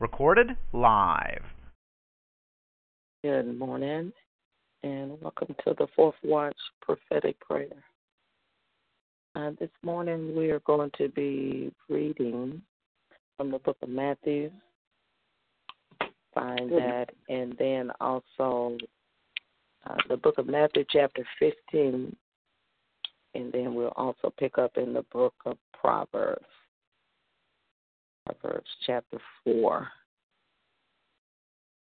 Recorded live. Good morning and welcome to the Fourth Watch Prophetic Prayer. Uh, this morning we are going to be reading from the book of Matthew. Find that, and then also uh, the book of Matthew, chapter 15, and then we'll also pick up in the book of Proverbs, Proverbs chapter 4.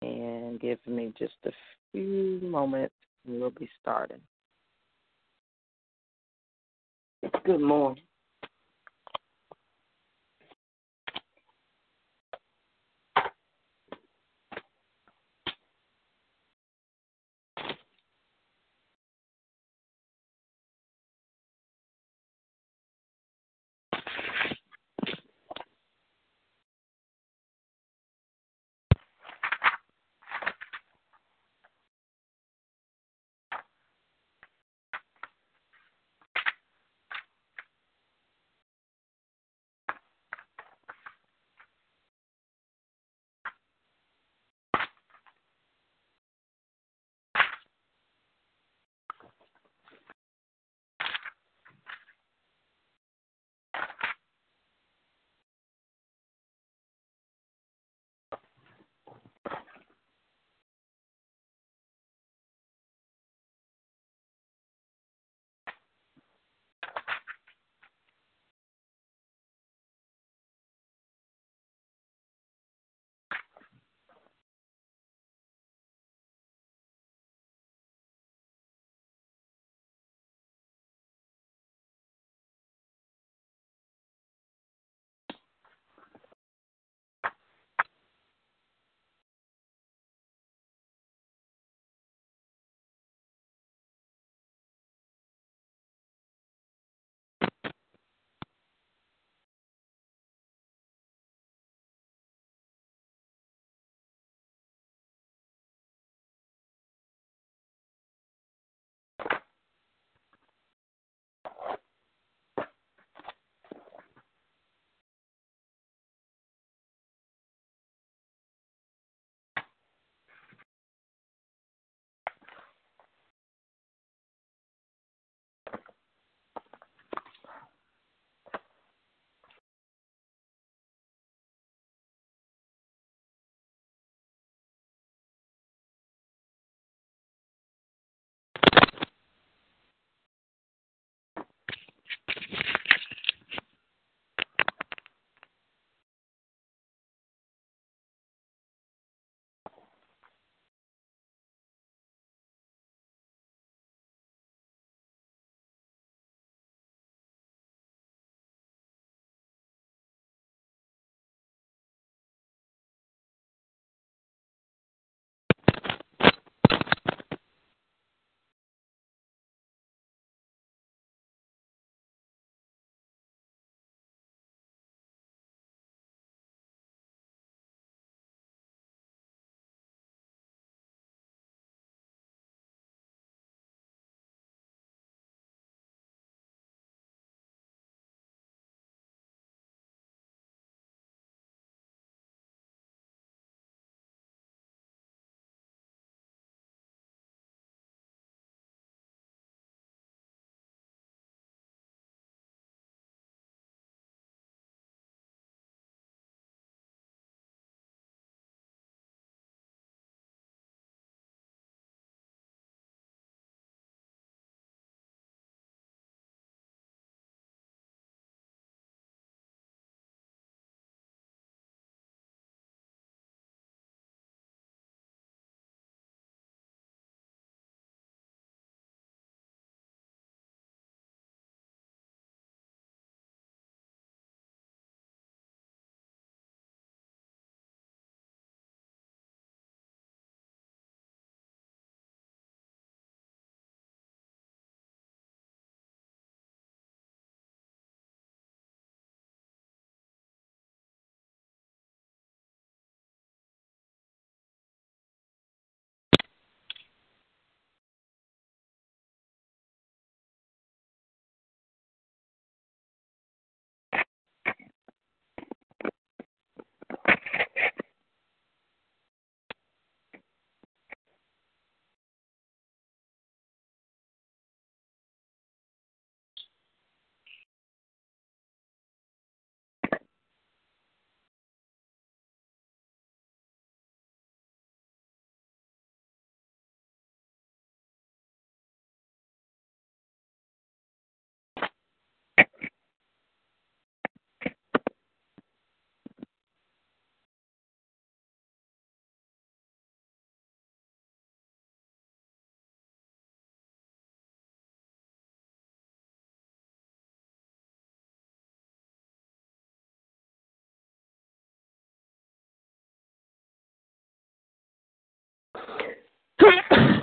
And give me just a few moments, and we'll be starting. Good morning. Are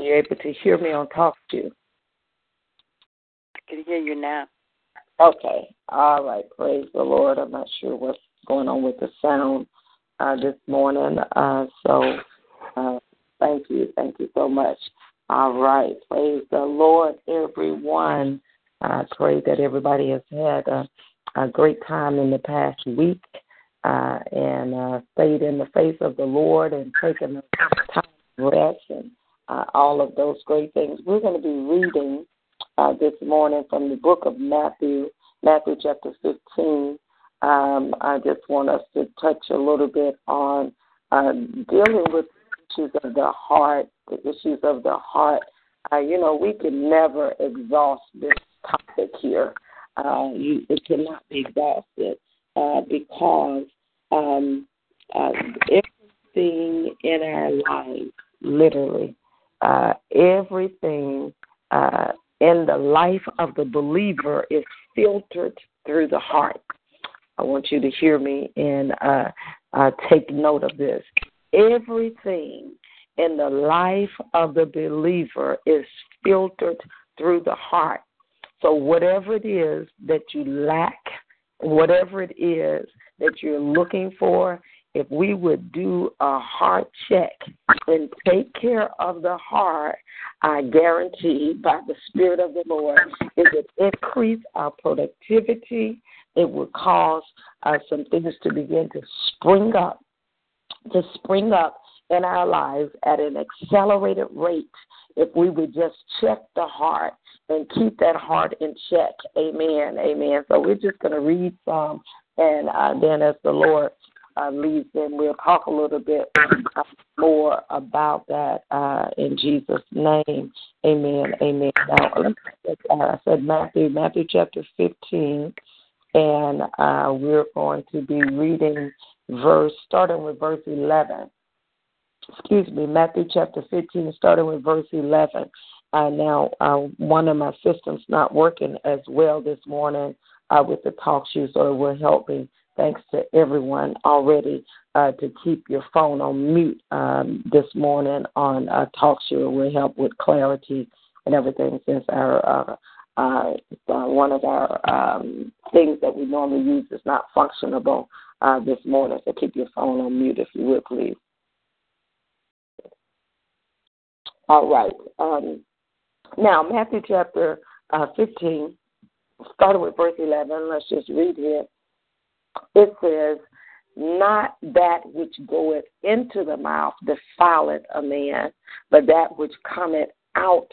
you able to hear me on Talk to? I can hear you now. Okay. All right. Praise the Lord. I'm not sure what's going on with the sound uh, this morning. Uh, so uh, thank you. Thank you so much. All right. Praise the Lord, everyone. I pray that everybody has had a, a great time in the past week uh, and uh, stayed in the face of the Lord and taken the time to rest and uh, all of those great things. We're going to be reading uh, this morning from the book of Matthew, Matthew chapter 15. Um, I just want us to touch a little bit on uh, dealing with issues of the heart, the issues of the heart. Uh, you know, we can never exhaust this topic here. Uh, you, it cannot be exhausted uh, because um, uh, everything in our lives, literally, uh, everything uh, in the life of the believer is filtered through the heart. I want you to hear me and uh, uh, take note of this. Everything in the life of the believer is filtered through the heart. So, whatever it is that you lack, whatever it is that you're looking for, if we would do a heart check and take care of the heart, I guarantee by the Spirit of the Lord, it would increase our productivity. It would cause uh, some things to begin to spring up, to spring up in our lives at an accelerated rate if we would just check the heart and keep that heart in check. Amen. Amen. So we're just going to read some, and uh, then as the Lord uh, leads in, we'll talk a little bit more about that uh, in Jesus' name. Amen. Amen. Now, uh, I said Matthew, Matthew chapter 15, and uh, we're going to be reading verse, starting with verse 11. Excuse me, Matthew chapter 15, starting with verse 11. Uh, now, uh, one of my systems not working as well this morning uh, with the TalkShoes, so it will help me Thanks to everyone already uh, to keep your phone on mute um, this morning on uh, TalkShoe. Will help with clarity and everything since our uh, uh, uh, one of our um, things that we normally use is not functionable uh, this morning. So keep your phone on mute if you would, please. All right. Um, now, Matthew chapter uh, 15, starting with verse 11. Let's just read here it says, Not that which goeth into the mouth defileth a man, but that which cometh out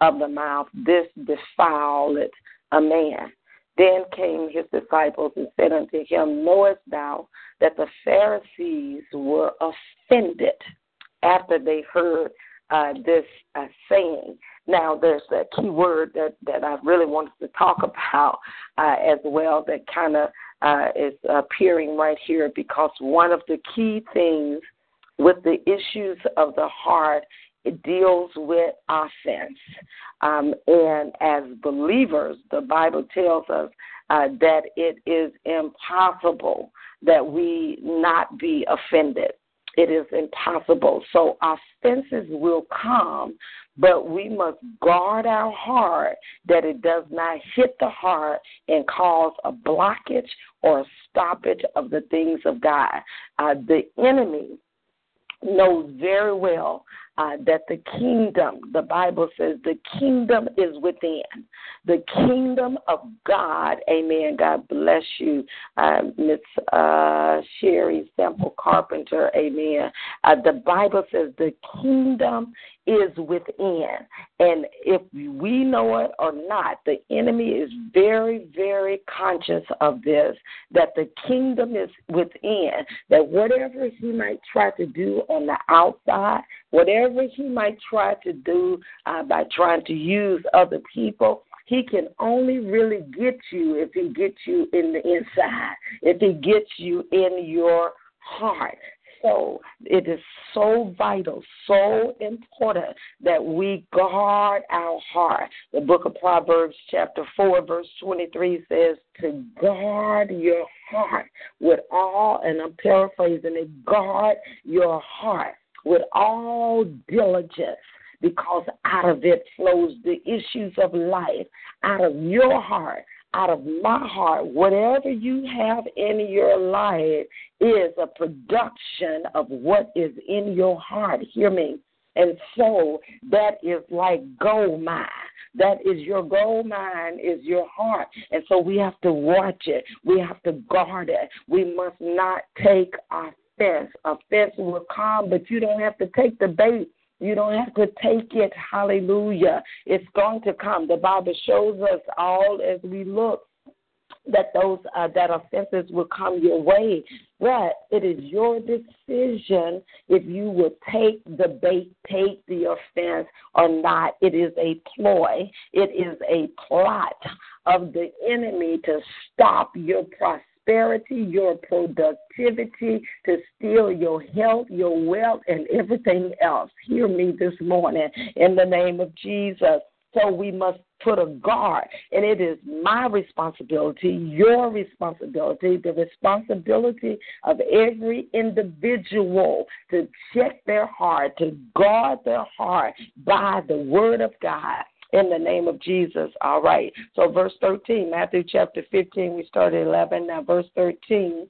of the mouth, this defileth a man. Then came his disciples and said unto him, Knowest thou that the Pharisees were offended after they heard uh, this uh, saying? Now, there's a key word that, that I really wanted to talk about uh, as well that kind of uh, is appearing right here because one of the key things with the issues of the heart it deals with offense. Um, and as believers, the Bible tells us uh, that it is impossible that we not be offended. It is impossible. So offenses will come, but we must guard our heart that it does not hit the heart and cause a blockage or a stoppage of the things of God. Uh, the enemy knows very well uh, that the kingdom, the Bible says, the kingdom is within. The kingdom of God, amen. God bless you, uh, Miss uh, Sherry Semple Carpenter, amen. Uh, the Bible says the kingdom is within. And if we know it or not, the enemy is very, very conscious of this that the kingdom is within, that whatever he might try to do on the outside, whatever he might try to do uh, by trying to use other people, He can only really get you if he gets you in the inside, if he gets you in your heart so it is so vital, so important that we guard our heart. The book of Proverbs, chapter 4, verse 23 says to guard your heart with all, and I'm paraphrasing it, guard your heart with all diligence because out of it flows the issues of life. Out of your heart out of my heart, whatever you have in your life is a production of what is in your heart. Hear me. And so that is like gold mine. That is your gold mine, is your heart. And so we have to watch it. We have to guard it. We must not take offense. Offense will come, but you don't have to take the bait you don't have to take it. Hallelujah. It's going to come. The Bible shows us all as we look that those uh, that offenses will come your way. But it is your decision if you will take the bait, take the offense or not. It is a ploy. It is a plot of the enemy to stop your prosperity prosperity, your productivity, to steal your health, your wealth, and everything else. Hear me this morning in the name of Jesus. So we must put a guard, and it is my responsibility, your responsibility, the responsibility of every individual to check their heart, to guard their heart by the word of God in the name of Jesus. All right. So, verse 13, Matthew chapter 15, we started 11. Now, verse 13.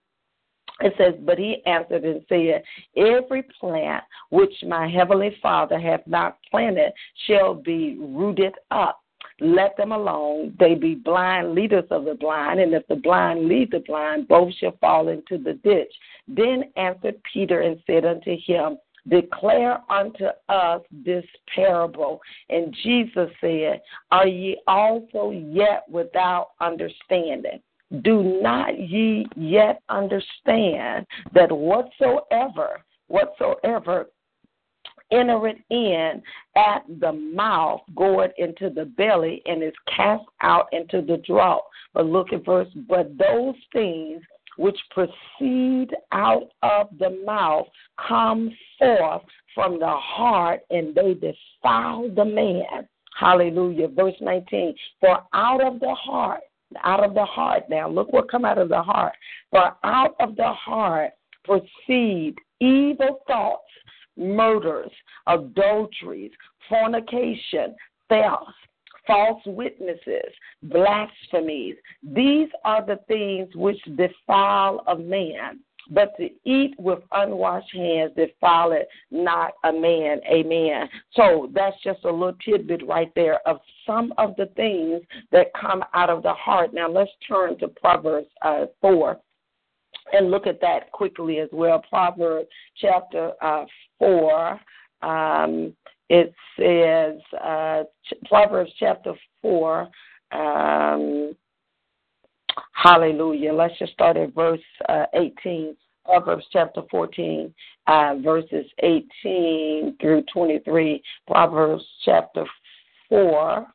It says, But he answered and said, Every plant which my heavenly Father hath not planted shall be rooted up. Let them alone. They be blind leaders of the blind, and if the blind lead the blind, both shall fall into the ditch. Then answered Peter and said unto him, Declare unto us this parable. And Jesus said, Are ye also yet without understanding? Do not ye yet understand that whatsoever, whatsoever entereth in at the mouth, goeth into the belly, and is cast out into the draught. But look at verse, but those things which proceed out of the mouth come forth from the heart and they defile the man. Hallelujah. Verse 19. For out of the heart, out of the heart, now look what come out of the heart. For out of the heart proceed evil thoughts, murders, adulteries, fornication, thefts false witnesses, blasphemies. These are the things which defile a man. But to eat with unwashed hands defileth not a man. Amen. So that's just a little tidbit right there of some of the things that come out of the heart. Now let's turn to Proverbs uh, 4 and look at that quickly as well. Proverbs chapter uh, 4. Um, it says, uh, Proverbs chapter 4, um, hallelujah. Let's just start at verse uh, 18. Proverbs chapter 14, uh, verses 18 through 23. Proverbs chapter 4,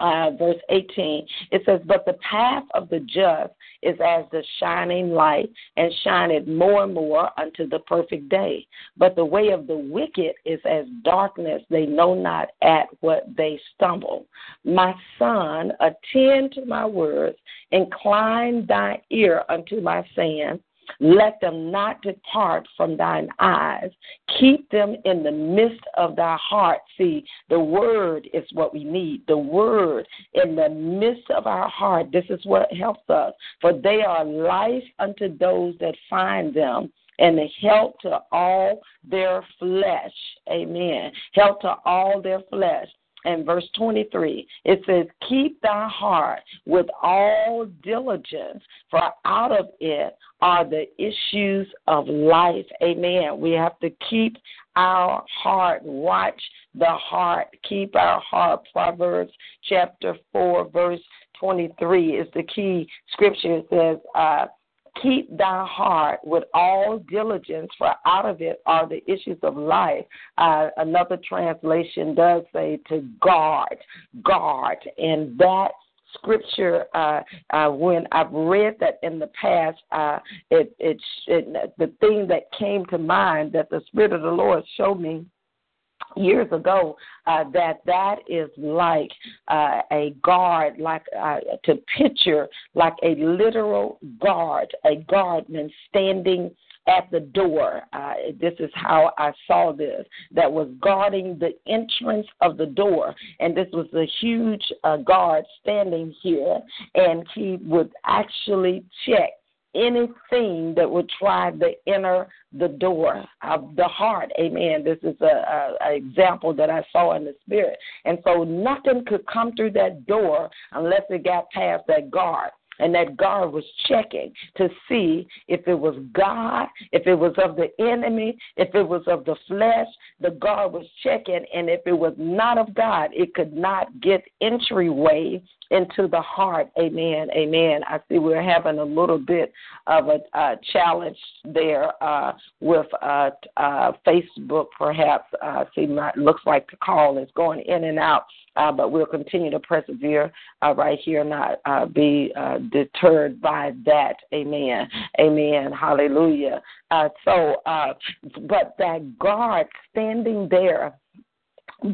uh, verse 18, it says, But the path of the just is as the shining light, and shineth more and more unto the perfect day. But the way of the wicked is as darkness, they know not at what they stumble. My son, attend to my words, incline thy ear unto my saying let them not depart from thine eyes. Keep them in the midst of thy heart. See, the word is what we need. The word in the midst of our heart. This is what helps us. For they are life unto those that find them and the help to all their flesh. Amen. Help to all their flesh and verse 23, it says, Keep thy heart with all diligence, for out of it are the issues of life. Amen. We have to keep our heart, watch the heart, keep our heart. Proverbs chapter 4, verse 23 is the key scripture. It says, uh, Keep thy heart with all diligence, for out of it are the issues of life. Uh, another translation does say to guard, guard, and that scripture uh, uh, when I've read that in the past, uh, it, it, it the thing that came to mind that the Spirit of the Lord showed me years ago uh, that that is like uh, a guard, like uh, to picture like a literal guard, a guardman standing at the door. Uh, this is how I saw this that was guarding the entrance of the door. And this was a huge uh, guard standing here, and he would actually check anything that would try to enter the door of the heart. Amen. This is a, a, a, example that I saw in the spirit. And so nothing could come through that door unless it got past that guard and that guard was checking to see if it was God, if it was of the enemy, if it was of the flesh. The guard was checking, and if it was not of God, it could not get entryway into the heart. Amen. Amen. I see we're having a little bit of a, a challenge there uh, with uh, uh, Facebook, perhaps. Uh, see, my, looks like the call is going in and out, uh, but we'll continue to persevere uh, right here, not uh, be uh, deterred by that. Amen. Amen. Hallelujah. Uh, so, uh, but that guard standing there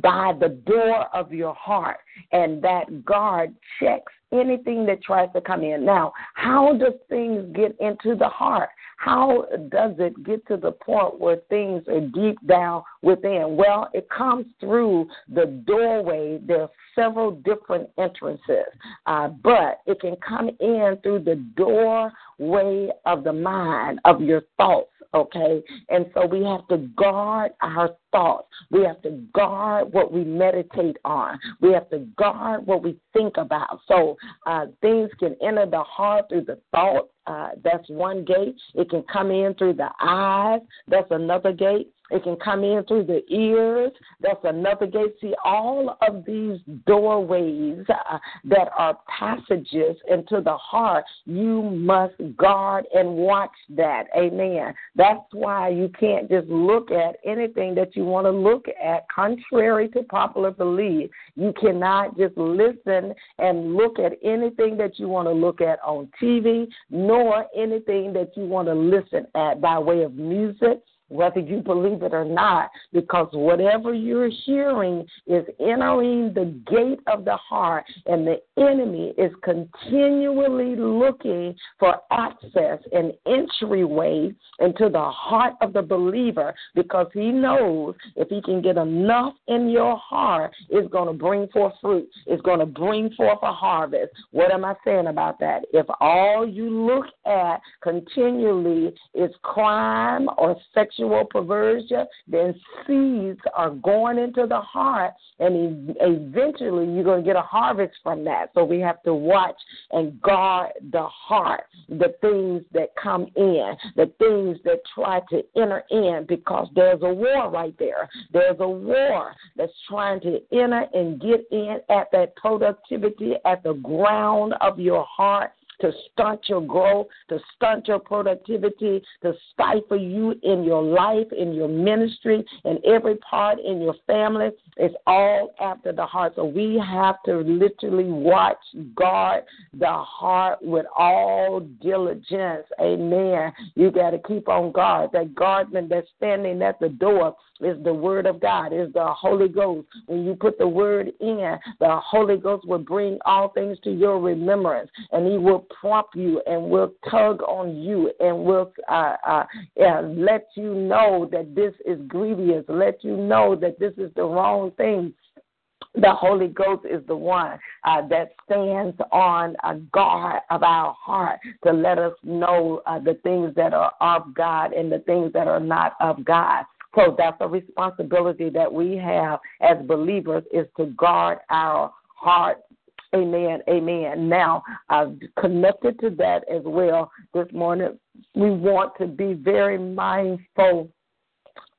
by the door of your heart, and that guard checks anything that tries to come in. Now, how does things get into the heart? How does it get to the point where things are deep down within? Well, it comes through the doorway. There are several different entrances, uh, but it can come in through the doorway of the mind, of your thoughts okay? And so we have to guard our thoughts. We have to guard what we meditate on. We have to guard what we think about. So uh, things can enter the heart through the thought. Uh, that's one gate. It can come in through the eyes. That's another gate. It can come in through the ears. That's another gate. See, all of these doorways uh, that are passages into the heart, you must guard and watch that. Amen. That's why you can't just look at anything that you want to look at, contrary to popular belief. You cannot just listen and look at anything that you want to look at on TV, nor anything that you want to listen at by way of music whether you believe it or not, because whatever you're hearing is entering the gate of the heart, and the enemy is continually looking for access and entryway into the heart of the believer because he knows if he can get enough in your heart, it's going to bring forth fruit, it's going to bring forth a harvest. What am I saying about that? If all you look at continually is crime or sexual sexual perversion, then seeds are going into the heart, and eventually you're going to get a harvest from that. So we have to watch and guard the heart, the things that come in, the things that try to enter in, because there's a war right there. There's a war that's trying to enter and get in at that productivity, at the ground of your heart to stunt your growth, to stunt your productivity, to stifle you in your life, in your ministry, in every part in your family. It's all after the heart. So we have to literally watch, guard the heart with all diligence. Amen. You got to keep on guard. That guardman that's standing at the door is the word of God, is the Holy Ghost. When you put the word in, the Holy Ghost will bring all things to your remembrance, and He will prompt you and will tug on you and will uh, uh, let you know that this is grievous, let you know that this is the wrong thing the Holy Ghost is the one uh, that stands on a guard of our heart to let us know uh, the things that are of God and the things that are not of God. So that's a responsibility that we have as believers is to guard our heart. Amen. Amen. Now, uh, connected to that as well, this morning, we want to be very mindful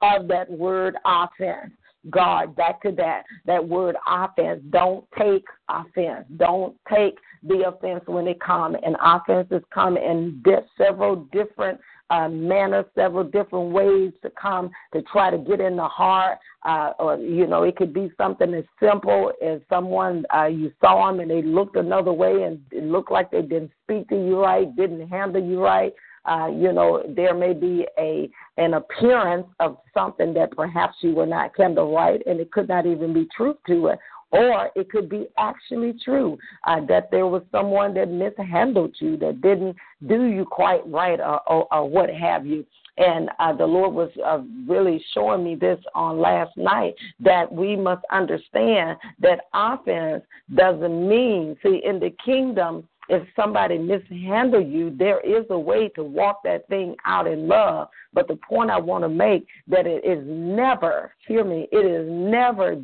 of that word offense. God, back to that, that word offense. Don't take offense. Don't take the offense when it comes. And offenses come in several different uh, manners, several different ways to come to try to get in the heart. Uh, or, you know, it could be something as simple as someone, uh, you saw them and they looked another way and it looked like they didn't speak to you right, didn't handle you right. Uh, you know, there may be a an appearance of something that perhaps you were not handled right, and it could not even be truth to it, or it could be actually true uh, that there was someone that mishandled you, that didn't do you quite right, or, or, or what have you. And uh, the Lord was uh, really showing me this on last night that we must understand that offense doesn't mean, see, in the kingdom, if somebody mishandle you, there is a way to walk that thing out in love. But the point I want to make that it is never, hear me, it is never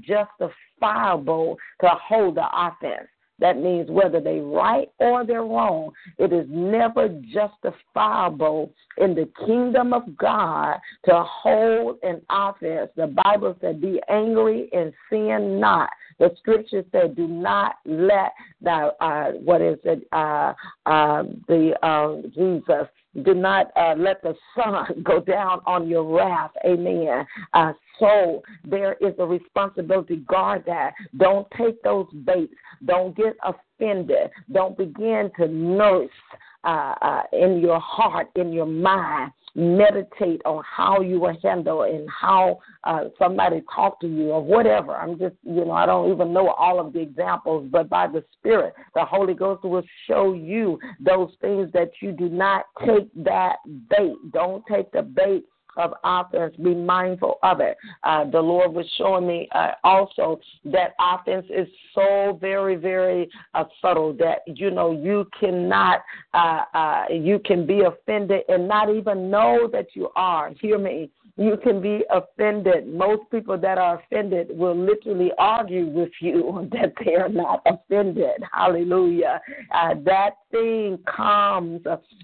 justifiable to hold the offense. That means whether they're right or they're wrong, it is never justifiable in the kingdom of God to hold an offense. The Bible said, "Be angry and sin not." The scripture said, "Do not let the uh, what is it? Uh, uh, the uh, Jesus." Do not uh, let the sun go down on your wrath. Amen. Uh, so there is a responsibility. Guard that. Don't take those baits. Don't get offended. Don't begin to nurse uh, uh, in your heart, in your mind, meditate on how you will handle and how uh, somebody talked to you or whatever. I'm just, you know, I don't even know all of the examples, but by the Spirit, the Holy Ghost will show you those things that you do not take that bait. Don't take the bait of offense. Be mindful of it. Uh, the Lord was showing me uh, also that offense is so very, very uh, subtle that you know you cannot, uh, uh, you can be offended and not even know that you are. Hear me you can be offended. Most people that are offended will literally argue with you that they are not offended. Hallelujah. Uh, that thing comes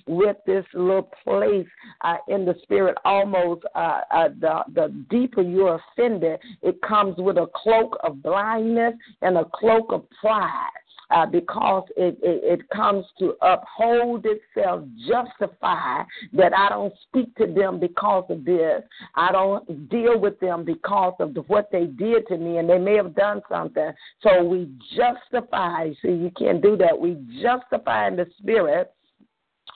with this little place uh, in the spirit. Almost uh, uh the the deeper you're offended, it comes with a cloak of blindness and a cloak of pride uh, because it, it, it comes to uphold itself, justify that I don't speak to them because of this. I don't deal with them because of the, what they did to me, and they may have done something. So we justify. See, you can't do that. We justify in the spirit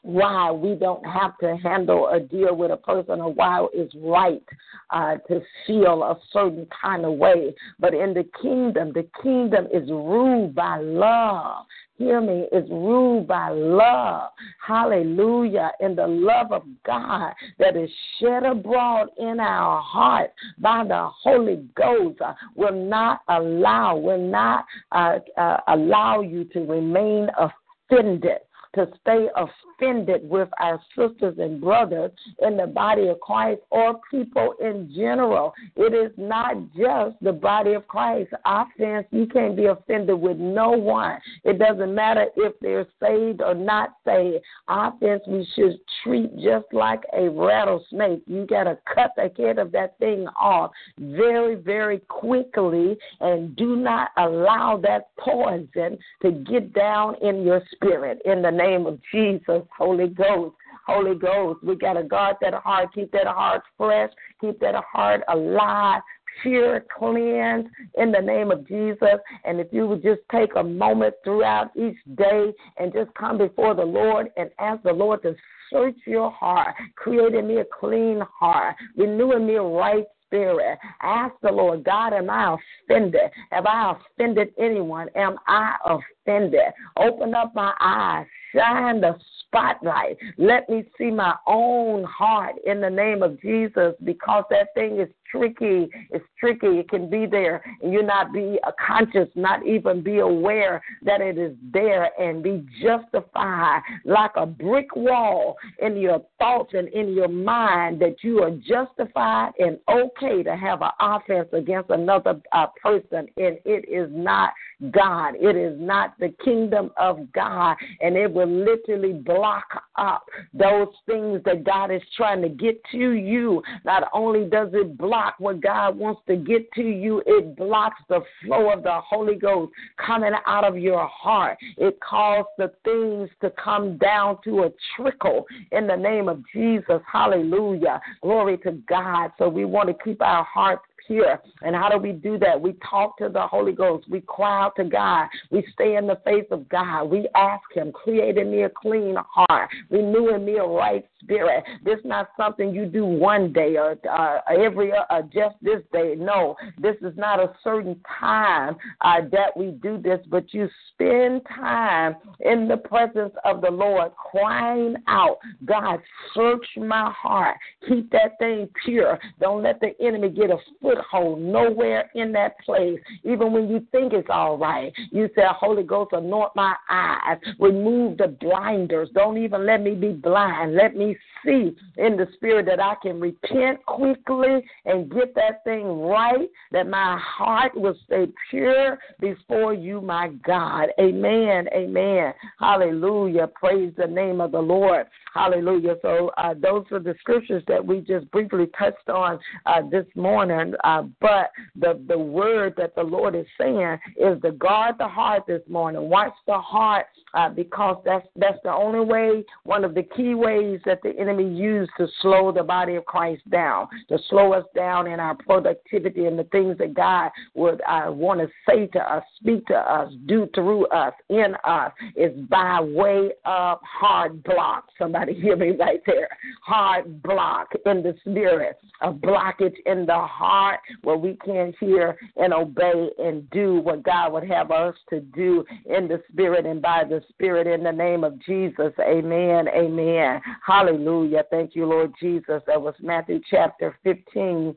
why we don't have to handle or deal with a person or why it's right uh, to feel a certain kind of way. But in the kingdom, the kingdom is ruled by love. Hear me, is ruled by love. Hallelujah. In the love of God that is shed abroad in our heart by the Holy Ghost uh, will not allow, will not uh, uh, allow you to remain offended to stay offended with our sisters and brothers in the body of Christ or people in general. It is not just the body of Christ. Offense, you can't be offended with no one. It doesn't matter if they're saved or not saved. Offense, we should treat just like a rattlesnake. You got to cut the head of that thing off very, very quickly and do not allow that poison to get down in your spirit. In the name of Jesus, Holy Ghost. Holy Ghost, we got to guard that heart, keep that heart fresh, keep that heart alive, pure, cleansed in the name of Jesus. And if you would just take a moment throughout each day and just come before the Lord and ask the Lord to search your heart, creating me a clean heart, renewing me a right spirit. Ask the Lord, God, am I offended? Have I offended anyone? Am I offended? Open up my eyes, shine the spotlight. Let me see my own heart in the name of Jesus because that thing is tricky. It's tricky. It can be there and you not be conscious, not even be aware that it is there and be justified like a brick wall in your thoughts and in your mind that you are justified and okay to have an offense against another uh, person and it is not God. It is not the kingdom of God and it will literally block up those things that God is trying to get to you. Not only does it block block what God wants to get to you. It blocks the flow of the Holy Ghost coming out of your heart. It causes the things to come down to a trickle in the name of Jesus. Hallelujah. Glory to God. So we want to keep our hearts pure. And how do we do that? We talk to the Holy Ghost. We cry out to God. We stay in the face of God. We ask Him, create in me a clean heart, renew in me a right spirit. This is not something you do one day or uh, every uh, just this day. No, this is not a certain time uh, that we do this, but you spend time in the presence of the Lord, crying out, God, search my heart. Keep that thing pure. Don't let the enemy get a foothold nowhere in that place. Even when you think it's all right, you say, Holy Ghost, anoint my eyes, remove the blinders. Don't even let me be blind. Let me see in the spirit that I can repent quickly and get that thing right, that my heart will stay pure before you, my God. Amen. Amen. Hallelujah. Praise the name of the Lord. Hallelujah. So uh, those are the scriptures that we just briefly touched on uh, this morning. Uh, but the the word that the Lord is saying is to guard the heart this morning. Watch the heart uh, because that's that's the only way. One of the key ways that the enemy used to slow the body of Christ down, to slow us down in our productivity and the things that God would uh, want to say to us, speak to us, do through us, in us, is by way of hard block. Somebody hear me right there. Hard block in the spirit, a blockage in the heart where we can't hear and obey and do what God would have us to do in the spirit and by the spirit in the name of Jesus. Amen. Amen. Hallelujah. Thank you, Lord Jesus. That was Matthew chapter 15.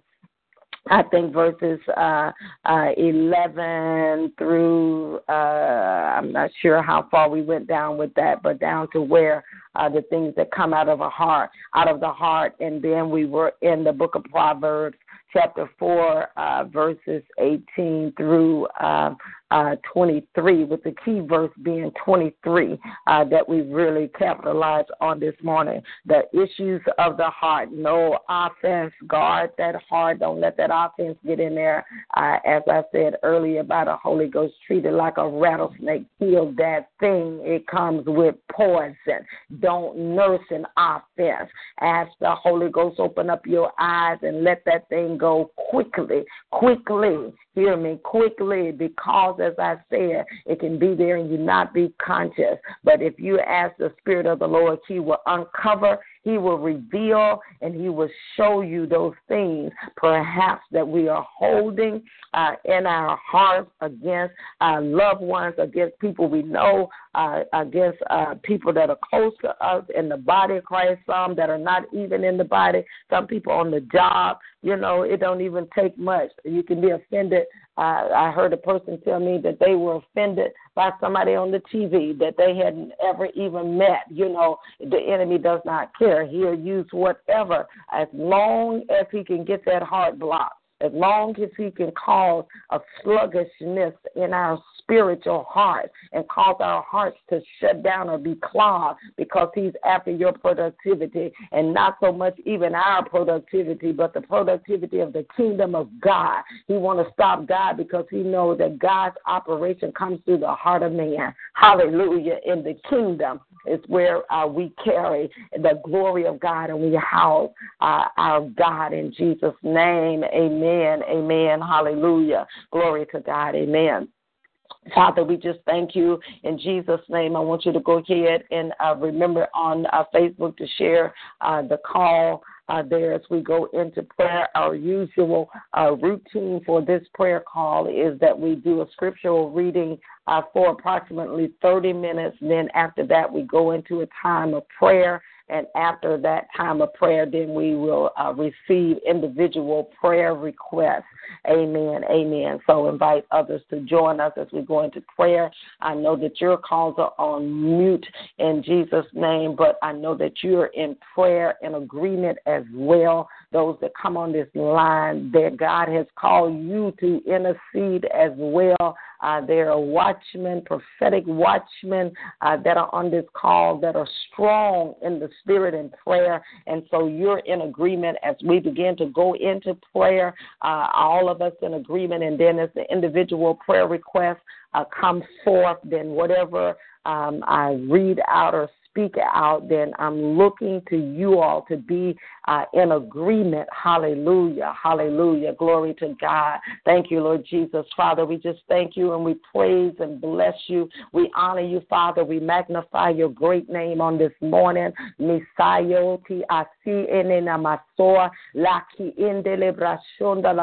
I think verses uh, uh, 11 through, uh, I'm not sure how far we went down with that, but down to where uh, the things that come out of a heart, out of the heart. And then we were in the book of Proverbs, chapter 4, uh, verses 18 through uh, uh, 23, with the key verse being 23 uh, that we really capitalized on this morning. The issues of the heart. No offense. Guard that heart. Don't let that offense get in there. Uh, as I said earlier about a Holy Ghost, treat it like a rattlesnake. Kill that thing. It comes with poison. Don't nurse an offense. Ask the Holy Ghost open up your eyes and let that thing go quickly, quickly. Hear me quickly because, as I said, it can be there and you not be conscious. But if you ask the Spirit of the Lord, He will uncover he will reveal and He will show you those things, perhaps that we are holding uh, in our hearts against our loved ones, against people we know, uh, against uh, people that are close to us in the body of Christ, some that are not even in the body, some people on the job. You know, it don't even take much. You can be offended. Uh, I heard a person tell me that they were offended by somebody on the TV that they hadn't ever even met. You know, the enemy does not He'll use whatever as long as he can get that heart blocked as long as he can cause a sluggishness in our spiritual heart and cause our hearts to shut down or be clogged because he's after your productivity and not so much even our productivity, but the productivity of the kingdom of God. He want to stop God because he knows that God's operation comes through the heart of man. Hallelujah. In the kingdom is where uh, we carry the glory of God and we house uh, our God in Jesus' name. Amen. Amen. Hallelujah. Glory to God. Amen. Father, we just thank you in Jesus' name. I want you to go ahead and uh, remember on uh, Facebook to share uh, the call uh, there as we go into prayer. Our usual uh, routine for this prayer call is that we do a scriptural reading uh, for approximately 30 minutes. Then after that, we go into a time of prayer and after that time of prayer, then we will uh, receive individual prayer requests. Amen. Amen. So invite others to join us as we go into prayer. I know that your calls are on mute in Jesus' name, but I know that you're in prayer and agreement as well those that come on this line, that God has called you to intercede as well. Uh, there are watchmen, prophetic watchmen uh, that are on this call that are strong in the spirit and prayer. And so you're in agreement as we begin to go into prayer, uh, all of us in agreement. And then as the individual prayer requests uh, come forth, then whatever um, I read out or speak out, then I'm looking to you all to be uh, in agreement. Hallelujah. Hallelujah. Glory to God. Thank you, Lord Jesus. Father, we just thank you and we praise and bless you. We honor you, Father. We magnify your great name on this morning.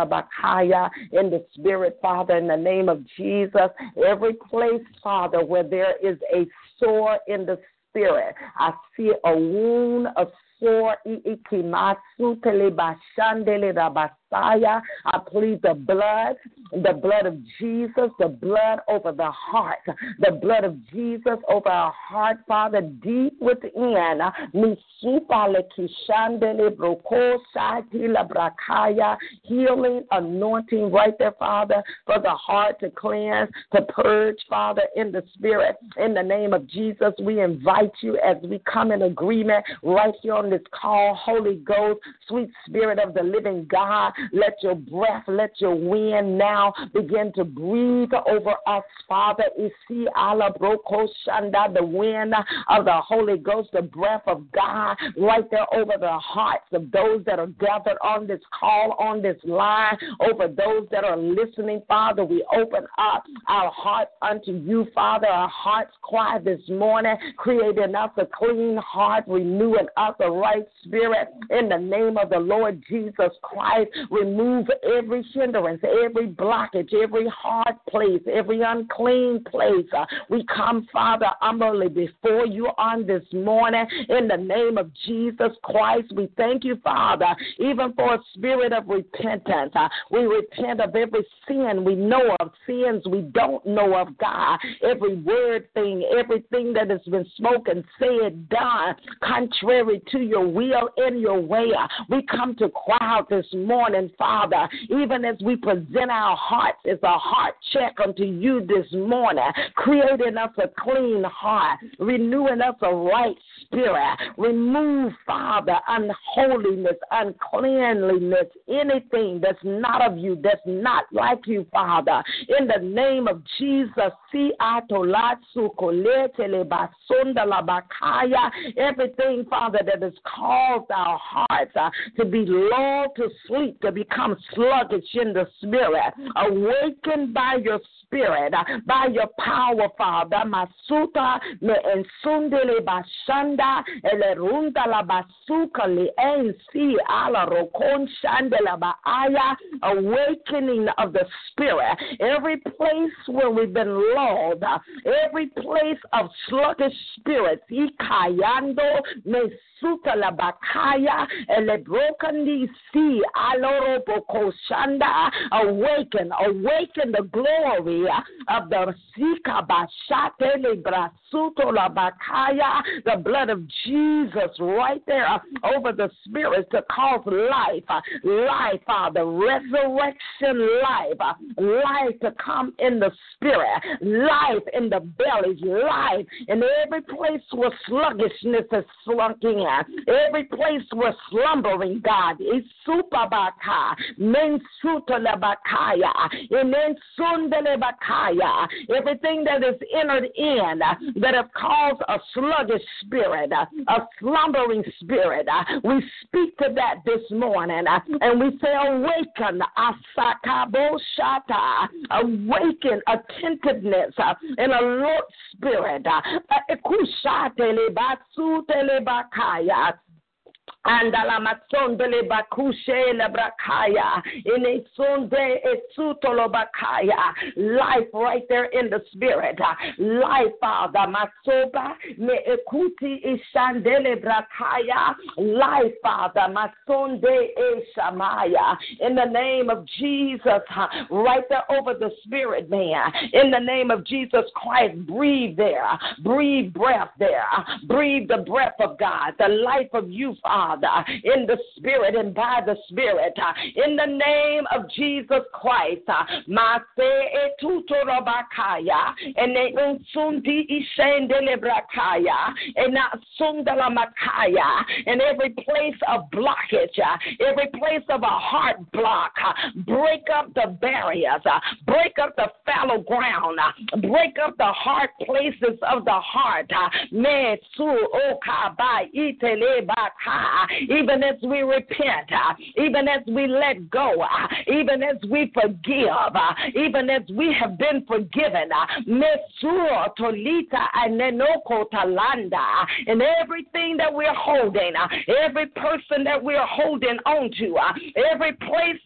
Bakaya in the spirit, Father, in the name of Jesus. Every place, Father, where there is a sore in the spirit. I see a wound of. I plead the blood, the blood of Jesus, the blood over the heart, the blood of Jesus over our heart, Father, deep within. Healing, anointing right there, Father, for the heart to cleanse, to purge, Father, in the spirit. In the name of Jesus, we invite you as we come in agreement right here on this call, Holy Ghost, sweet Spirit of the living God. Let your breath, let your wind now begin to breathe over us, Father. Isi ala shanda, the wind of the Holy Ghost, the breath of God, right there over the hearts of those that are gathered on this call, on this line, over those that are listening, Father. We open up our hearts unto you, Father. Our hearts cry this morning, creating us a clean heart, renewing us a right spirit in the name of the Lord Jesus Christ. Remove every hindrance, every blockage, every hard place, every unclean place. Uh, we come, Father, humbly before you on this morning in the name of Jesus Christ. We thank you, Father, even for a spirit of repentance. Uh, we repent of every sin we know of, sins we don't know of, God. Every word thing, everything that has been spoken, said, done, contrary to your will in your way. Uh, we come to cry out this morning, Father, even as we present our hearts as a heart check unto you this morning, creating us a clean heart, renewing us a right spirit. Remove, Father, unholiness, uncleanliness, anything that's not of you, that's not like you, Father. In the name of Jesus, everything, Father, that has caused our hearts uh, to be lulled to sleep, to become sluggish in the spirit. Awakened by your spirit, uh, by your power, Father. Masuta me ensundele bashanda ele runda la basuka li ensi ala rokon shandela baaya. Awakening of the spirit. Every place where we've been lulled, uh, every place of sluggish spirits, ikayando me suka la bakaya ele broken see aloro shanda. Awaken awaken the glory of the sika bashate le brasuto la bakaya. The blood of Jesus right there over the spirits to cause life life uh, the resurrection life life to come in the spirit life in the bellies life in every place where sluggishness is slunk in Every place we're slumbering, God, is supabaka, mensutalabakaya, bakaya. Everything that is entered in uh, that have caused a sluggish spirit, uh, a slumbering spirit, uh, we speak to that this morning and we say, Awaken, asakabo shata, awaken attentiveness and alert spirit. Ekushate lebatsu telebakaya. Andala matsondele bakushe la brakaya. In a sonde etutolo bakaya. Life right there in the spirit. Life, Father. Masoba me ekuti ishandele brakaya. Life, Father. Masonde eshamaya. In the name of Jesus. Right there over the spirit, man. In the name of Jesus Christ, breathe there. Breathe breath there. Breathe the breath of God. The life of you, Father In the Spirit and by the Spirit. Uh, in the name of Jesus Christ. Uh, Brakaya. And every place of blockage, uh, every place of a heart block, break up the barriers, break up the fallow ground, break up the hard places of the heart. Even as we repent, uh, even as we let go, uh, even as we forgive, uh, even as we have been forgiven. And everything that we're holding, every person that we're holding on to, every place,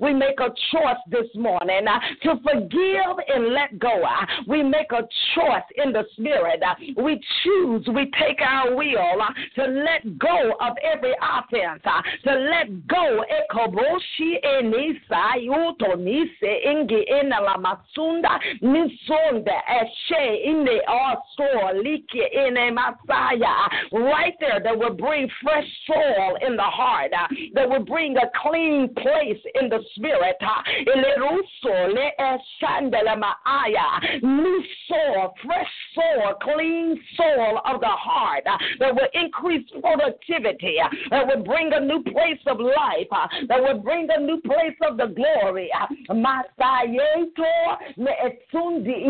we make a choice this morning to forgive and let go. We make a choice in the spirit. We choose, we take our will to let go of every offense, uh, to let go. Ekoboshi enisa yuto nise ingi ena la masunda nisonda eshe ine also like ine masaya. Right there, that will bring fresh soil in the heart, uh, that will bring a clean place in the spirit. Uh, eleruso le eshandela maaya. New soil, fresh soil, clean soil of the heart that will increase productivity, uh, that will bring a new place of life, uh, that will bring a new place of the glory. Uh, Masayeto me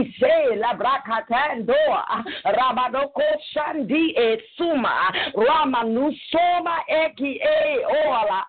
ishe rabadoko shandi esuma eki e ola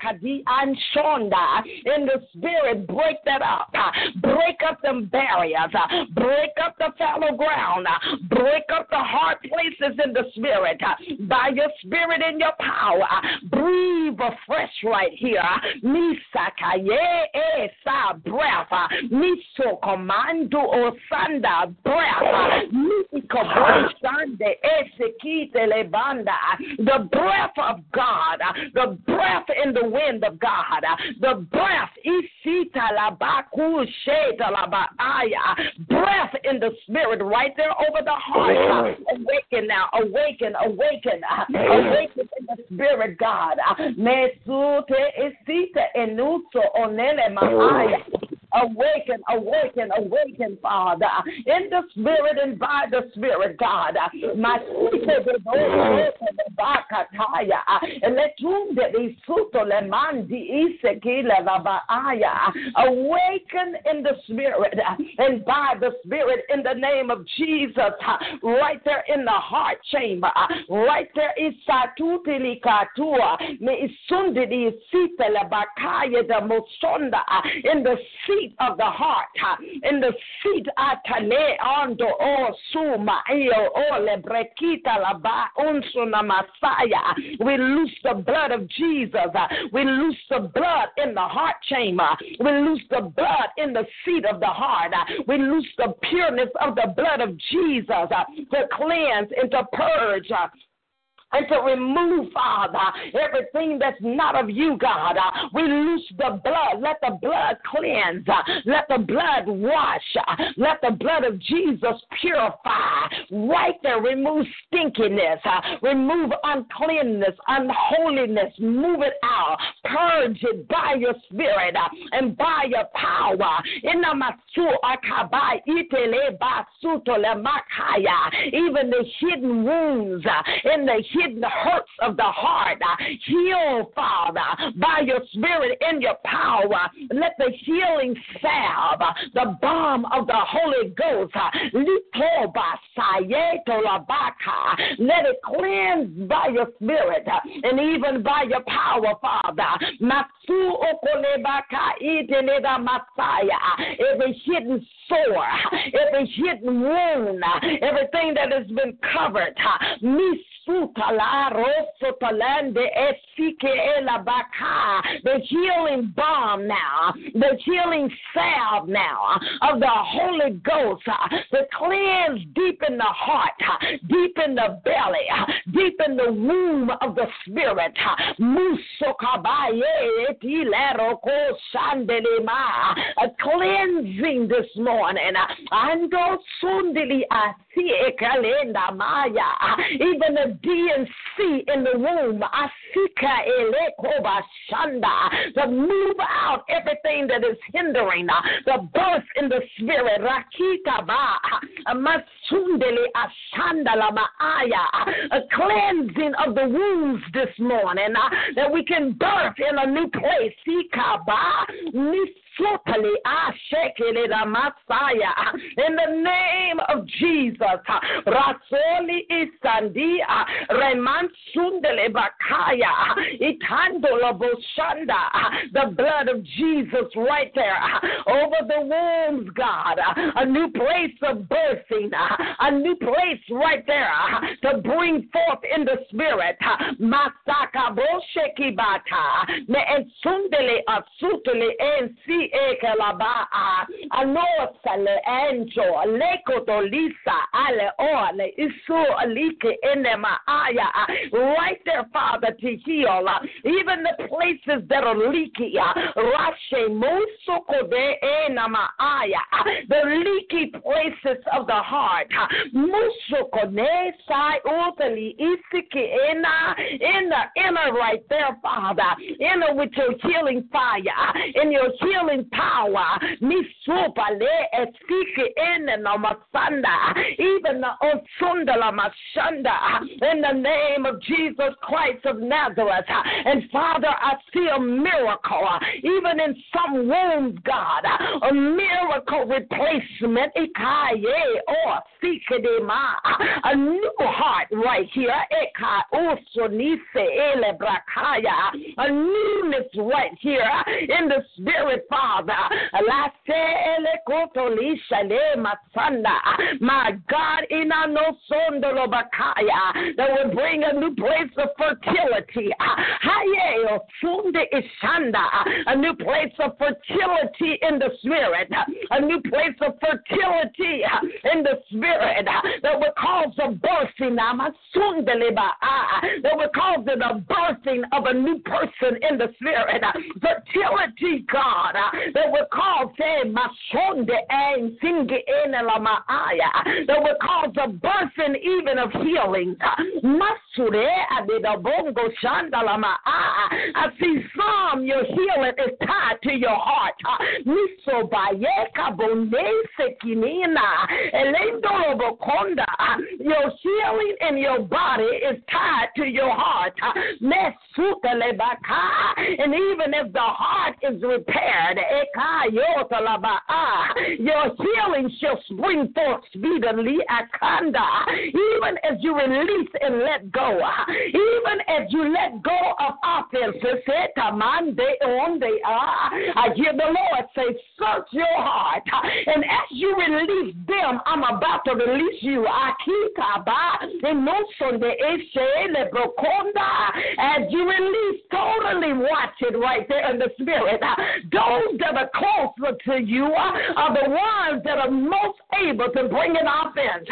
kadi anshonda in the spirit break that up break up them barriers break up the fallow ground break up the hard places in the spirit Uh, by your spirit and your power uh, breathe afresh right here. Uh, Misaka misakaye esa breath miso commando osanda breath misiko boshande esekite lebanda the breath of God the breath in the wind of God the breath isita labaku sheta labaaya breath in the spirit right there over the heart awaken now awaken awaken awaken uh, awaken in the spirit God. Uh, Mesute isita enuso onele oh, maaya Awaken, awaken, awaken, Father, in the Spirit and by the Spirit, God. My and let awaken in the Spirit and by the Spirit in the name of Jesus, right there in the heart chamber, right there is Satutili me isundidi sitele bakaya de mosonda in the of the heart, in the seat atane ando o suma o le brekita la ba unsuna masaya. We loose the blood of Jesus. We loose the blood in the heart chamber. We loose the blood in the seat of the heart. We loose the pureness of the blood of Jesus to cleanse and to purge and to remove, Father, everything that's not of you, God. We loose the blood. Let the blood cleanse. Let the blood wash. Let the blood of Jesus purify. Right there, remove stinkiness, remove uncleanness, unholiness. Move it out. Purge it by your spirit and by your power. Even the hidden wounds in the hidden hurts of the heart. Uh, heal, Father, by your spirit and your power. Let the healing salve, uh, the balm of the Holy Ghost, uh, let it cleanse by your spirit and even by your power, Father. Every hidden sore, every hidden wound, everything that has been covered, the healing balm now, the healing salve now of the Holy Ghost uh, to cleanse deep in the heart, uh, deep in the belly, uh, deep in the womb of the spirit. A cleansing this morning. Ando sundili. Even the the D and C in the womb. Asika elekoba shanda. To move out everything that is hindering uh, the birth in the spirit. Rakita ba. Masundele ashandala maaya. A cleansing of the wounds this morning uh, that we can birth in a new place. Sikaba. Sutali Ashekele ah, the Messiah. In the name of Jesus. Ah, Rasoli Isandia ah, Reman Sundele Bakaya Itandola Boshanda. The blood of Jesus right there over the wombs, God. A new place of birthing. A new place right there to bring forth in the spirit. Masaka Bosheki Bata. Ne Sundele Asutele and right there father to heal. Even the places that are leaky rashe musoko de enama aya the leaky places of the heart. Musoko ne sai utali isiki ena in the inner right there father. Inner with your healing fire in your healing healing power. Misupale esiki in namasanda. Even the osundala mashanda. In the name of Jesus Christ of Nazareth. And Father, I see a miracle. Even in some wounds, God. A miracle replacement. Ikaye or sikidema. A new heart right here. Eka usonise ele brakaya. A newness right here in the spirit, Father. Father. My God, that will bring a new place of fertility. A new place of fertility in the spirit. A new place of fertility in the spirit that will cause a birthing. That will cause a birthing of a new person in the spirit. Fertility, God that will cause Mashonde and Singe that will cause a birthing even of healing. Masure eh, Adidabongo Shandalama. I see some your healing is tied to your heart. Miso Bayeka eh, Bonde Sekinina Elendolo Bokonda. Your healing in your body is tied to your heart. And even if the heart is repaired, Ah, your healing shall spring forth speedily. Akanda. Even as you release and let go, even as you let go of offenses, ah, I hear the Lord say, Search your heart. And as you release them, I'm about to release you. As you release, totally watch it right there in the spirit. Those that are closer to you are the ones that are most able to bring an offense.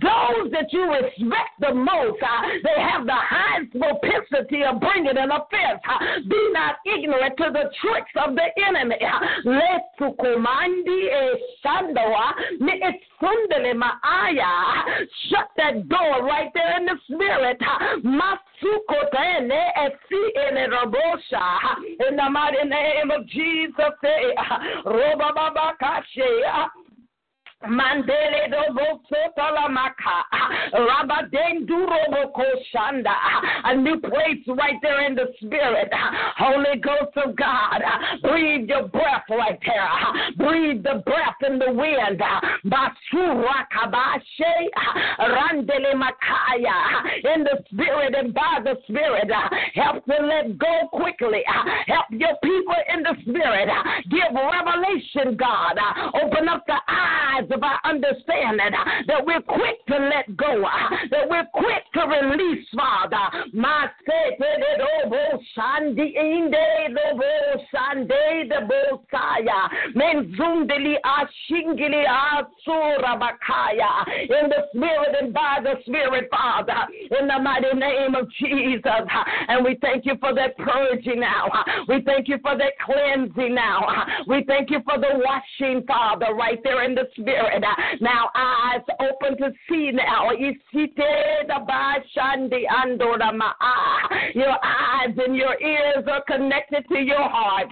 Those that you respect the most, uh, they have the highest propensity of bringing an offense. Be not ignorant to the tricks of the enemy. Let's commandi Shut that door right there in the spirit. In the mighty name of Jesus, eh, eh, eh, Roba Baba Kashe. Mandele dobo sotala maka. Rabadenduro shanda. A new place right there in the spirit. Holy Ghost of God. Breathe your breath right there. Breathe the breath in the wind. Basura kabashe. Randele makaya. In the spirit and by the spirit. Help to let go quickly. Help your people in the spirit. Give revelation, God. Open up the eyes of I understand that uh, that we're quick to let go, uh, that we're quick to release, Father. My eh, eh, Shandi Inde Lobo Shande the Bosaya Menzundili Ashingili Asura Bakaya in the spirit and by the spirit, Father, in the mighty name of Jesus. Uh, and we thank you for that purging now. We thank you for that cleansing now. We thank you for the washing, Father, right there in the spirit Now, eyes open to see now. Ah. Your eyes and your ears are connected to your heart.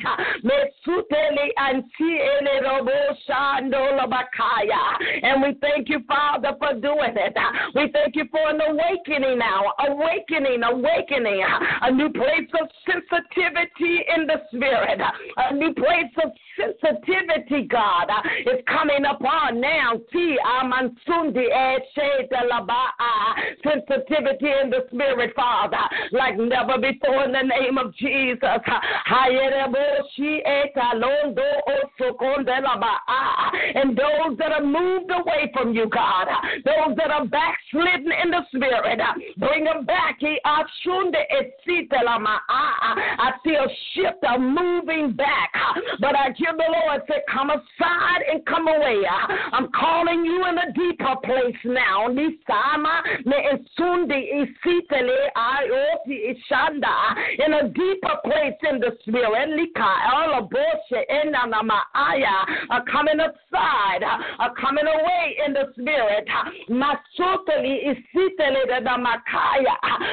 And we thank you, Father, for doing it. We thank you for an awakening now. Awakening, awakening. A new place of sensitivity in the spirit. A new place of sensitivity, God, is coming upon now. Eh, ah, sensitivity in the spirit, Father, like never before in the name of Jesus. Oh, ah. And those that are moved away from you, God, those that are backslidden in the spirit, bring them back. Ah, eh, I see a shift, a moving back. But I hear the Lord say, Come aside and come away. I'm calling you in a deeper place now. In a deeper place in the spirit. Are coming aside, are coming away in the spirit.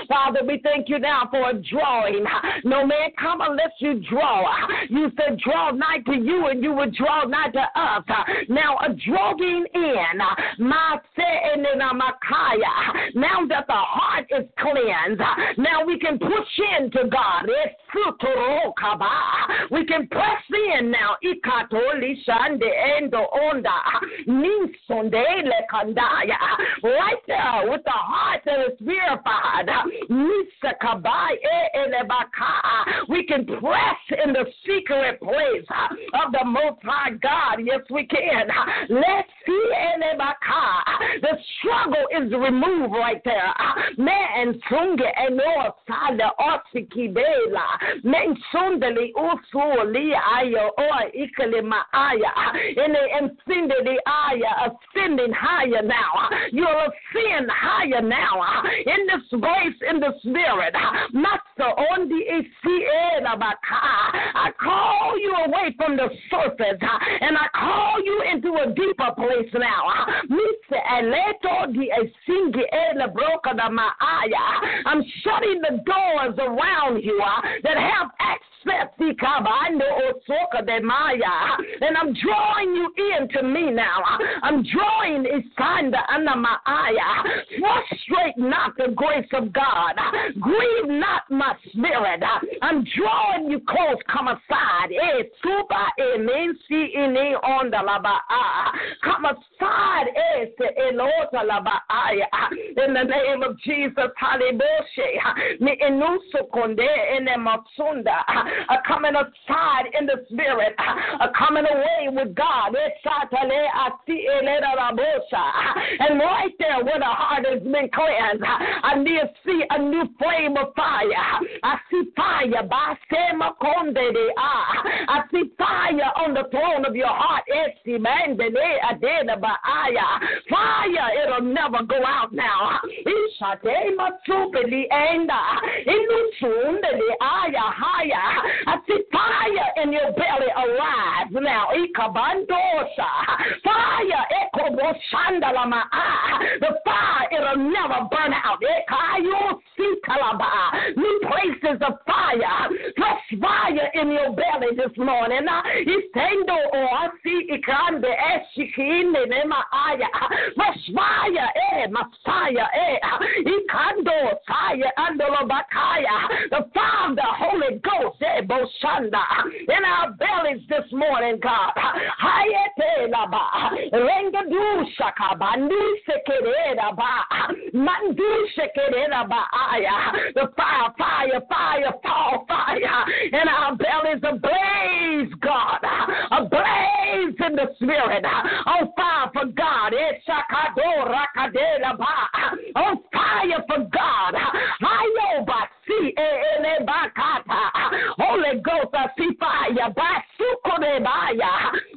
Father, we thank you now for a drawing. No man come unless you draw. You said, Draw nigh to you, and you would draw nigh to us. Now, a in. Now that the heart is cleansed, now we can push into God. We can press in now. Right there with the heart that is purified. We can press in the secret place of the Most High God. Yes, we can. The struggle is removed right there. Man sunge eno sala osiki bela. Men sundali usuli ayo o ikale maaya. In the ascending aya, ascending higher now. You'll ascend higher now. In this grace, in the spirit. Master on the I call you away from the surface and I call you into a deeper place now. I'm shutting the doors around you uh, that have access my and I'm drawing you into me now. I'm drawing Isanda Anamaaya. Frustrate not the grace of God. Grieve not my spirit. I'm drawing you close. Come aside. Eh, eh, eh on the ah. Come aside. Eh, eh ah. in the name of Jesus. Matsunda ah. are coming aside in the spirit, ah. are coming away with God. And right there where the heart has been cleansed, I need to see a new flame of fire. I see fire. I see fire on the throne of your heart. Eh, Fire, it'll never go out now. I see fire in your belly arise now. Ikabandosa. Fire. The fire, it'll never burn out. New places of fire. Fresh fire in your belly this morning. Istendo o asi ikande eshikinde nema aya. Fresh fire. Eh, Messiah. Eh, ikando fire. Andolo bakaya. The fire the Holy Ghost. Eh, Boshanda. In our bellies this morning, God. Hayete laba. Renga shaka. Bandu sekerera ba. Mandu sekerera ba aya. The fire, fire, fire, fall, fire. In our bellies ablaze, God. In the spirit. On fire for God. On fire for God. Holy Ghost, I see fire.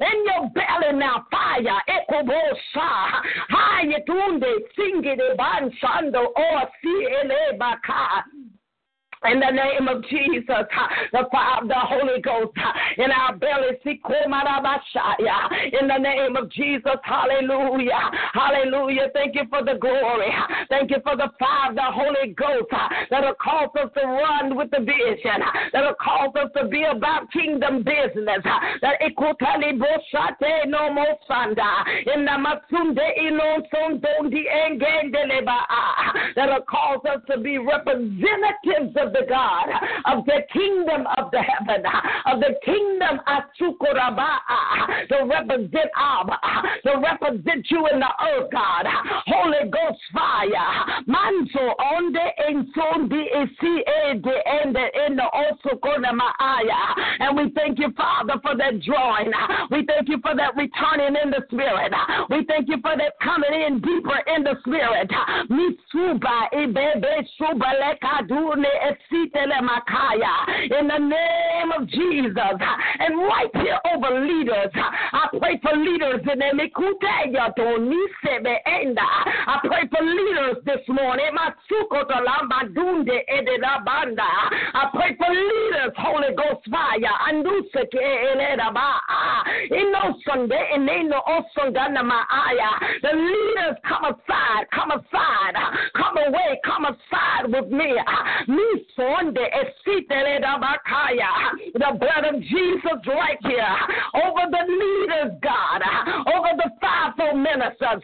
In your belly now, fire. Ekobosha. Haya tunde singi de bansando o oh, si ele baka. In the name of Jesus, the, the Holy Ghost in our bellies. In the name of Jesus, hallelujah. Hallelujah. Thank you for the glory. Thank you for the fire the Holy Ghost that'll cause us to run with the vision, that'll cause us to be about kingdom business. That ikutali boshate no mo sanda in the masunde inon engendeleba that'll cause us to be representatives of the God of the kingdom of the heaven of the kingdom asukuraba to represent Abba to represent you in the earth God. Holy Ghost fire. Manso onde en sondi esi ede ende in the osukona maaya. And we thank you Father for that drawing. We thank you for that returning in the spirit. We thank you for that coming in deeper in the spirit. Ibebe in the name of Jesus. And right here over leaders I pray for leaders in the I pray for leaders this morning. I pray for leaders Holy Ghost fire ba ino Sunday and no osongana maaya the leaders come aside come aside. Come away come aside with me. Me the blood of Jesus right here over the leaders God over the fivefold ministers.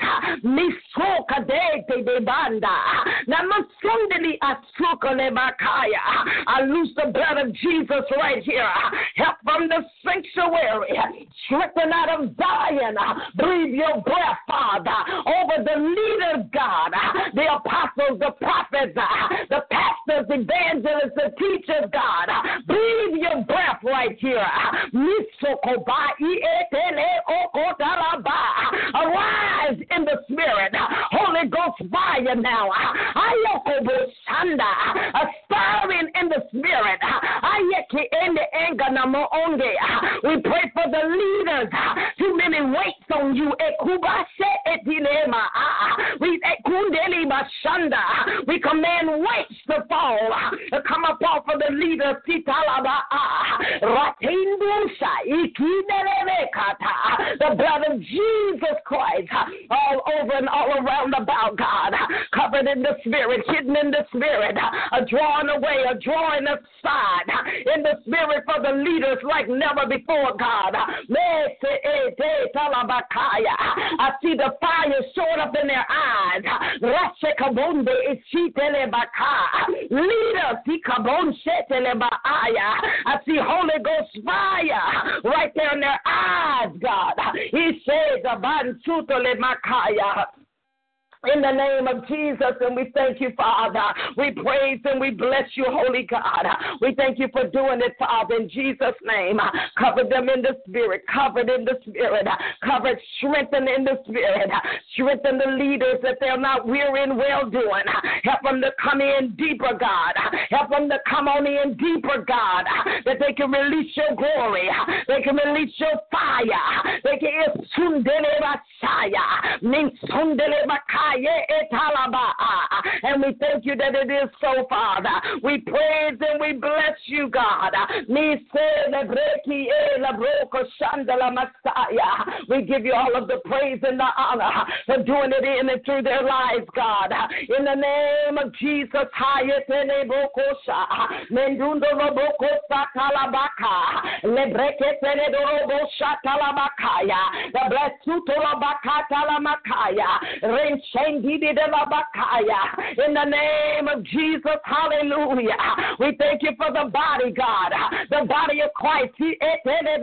I loose the blood of Jesus right here. Help from the sanctuary. Strengthen out of Zion. Breathe your breath Father over the leaders God the apostles the prophets the pastors the the teachers God. Breathe your breath right here. Arise in the spirit. Holy Ghost fire now. Aspiring in the spirit we pray for the leaders. Too many weights on you. We command weights to fall. To come up off of the leaders. The blood of Jesus Christ. All over and all around about God. Covered in the spirit. Hidden in the spirit. A drawing away. A drawing aside in the spirit for the leaders like never before God. I see the fire showing up in their eyes. Leaders, I see Holy Ghost fire right there in their eyes, God. He says, in the name of Jesus. And we thank you, Father. We praise and we bless you, Holy God. We thank you for doing it, Father, in Jesus' name. Cover them in the spirit, covered in the spirit, covered, strengthen in the spirit, strengthen the leaders that they're not weary well doing. Help them to come in deeper, God. Help them to come on in deeper, God, that they can release your glory, they can release your fire, they can and we thank you that it is so, Father. We praise and we bless you, God. We give you all of the praise and the honor for doing it in and through their lives, God. In the name of Jesus, the blessed in the name of Jesus, hallelujah. We thank you for the body, God, the body of Christ, eh, eh, eh,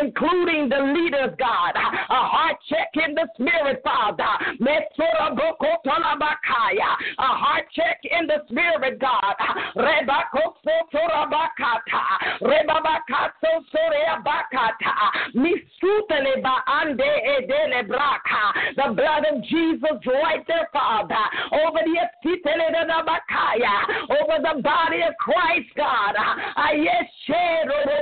including the leaders, God. A heart check in the spirit, Father. A heart check in the spirit, God. The blood of Jesus right there, Father, over the over the body of Christ, God. Ah,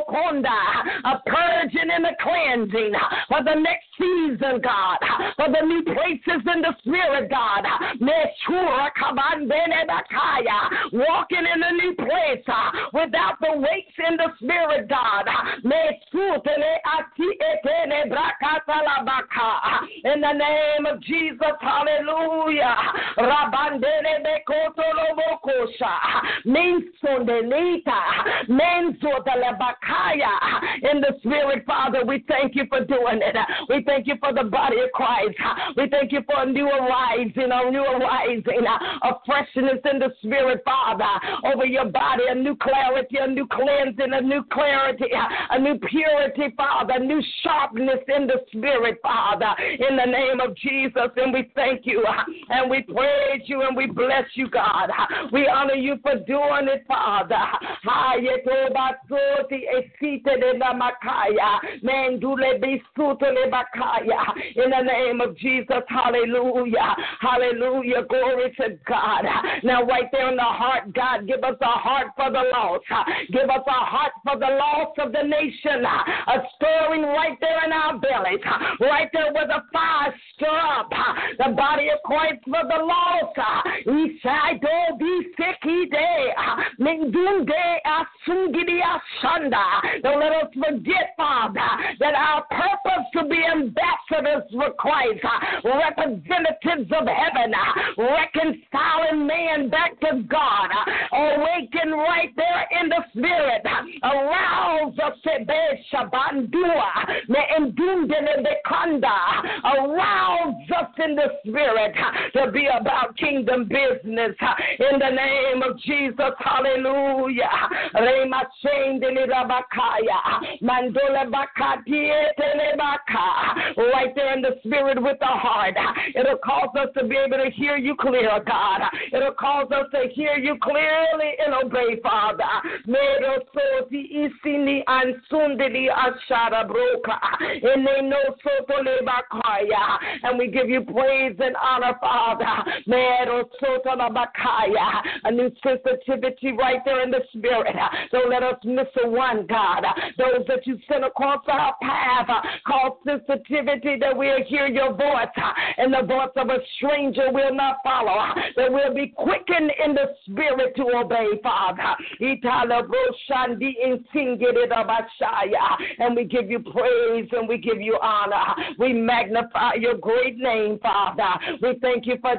Konda a purging and a cleansing, for the next season, God, for the new places in the spirit, God. Walking in a new place ah, without the weights in the spirit, God. In the name of Jesus, hallelujah. Rabandele lobokosha. Mensondelita. Menzodelebakaya. In the spirit, Father, we thank you for doing it. We thank you for the body of Christ. We thank you for a new arising, a new arising, a freshness in the spirit, Father, over your body, a new clarity, a new cleansing, a new clarity, a new purity, Father, a new sharpness in the spirit, Father, in the name of Jesus. And we thank you and we praise you and we bless you, God. We honor you for doing it, Father. In the name of Jesus, hallelujah. Hallelujah. Glory to God. Now, right there in the heart, God, give us a heart for the lost. Give us a heart for the lost of the nation. A stirring right there in our bellies. Right there where the fire stir up. The body of Christ for the lost. Isaido bisekide. Mendunde asungidi asanda. Don't let us forget, Father, that our purpose to be ambassadors for Christ, representatives of heaven, reconciling man back to God, awaken right there in the spirit, arouse us, arouse us in the spirit to be about kingdom business in the name of Jesus. Hallelujah. Mandola Right there in the spirit with the heart. It'll cause us to be able to hear you clear, God. It'll cause us to hear you clearly and obey, Father. And we give you praise and honor, Father. New sensitivity right there in the spirit. Don't let us miss a one, God. Those that you sent across our path cause sensitivity that we'll hear your voice and the voice of a stranger will not follow. That we'll be quickened in the spirit to obey, Father. And we give you praise and we give you honor. We magnify your great name, Father. We thank you for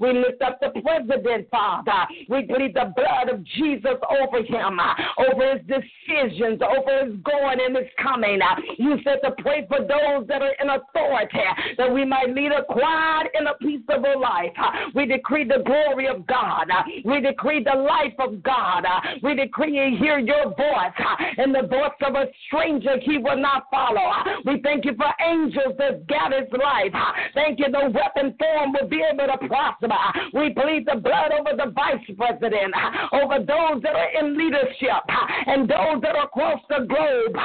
We lift up the president, Father. We plead the blood of Jesus over him, uh, over his decisions, over his going and his coming. Uh, you said to pray for those that are in authority, that we might lead a quiet and a peaceable life. Uh, we decree the glory of God. We decree the life of God. We decree and hear your voice, and the voice of a stranger he will not follow. We thank you for angels that gather his life. Thank you, the weapon form will be able to prosper. We plead the blood over the vice president, over those that are in leadership, and those that are across the globe.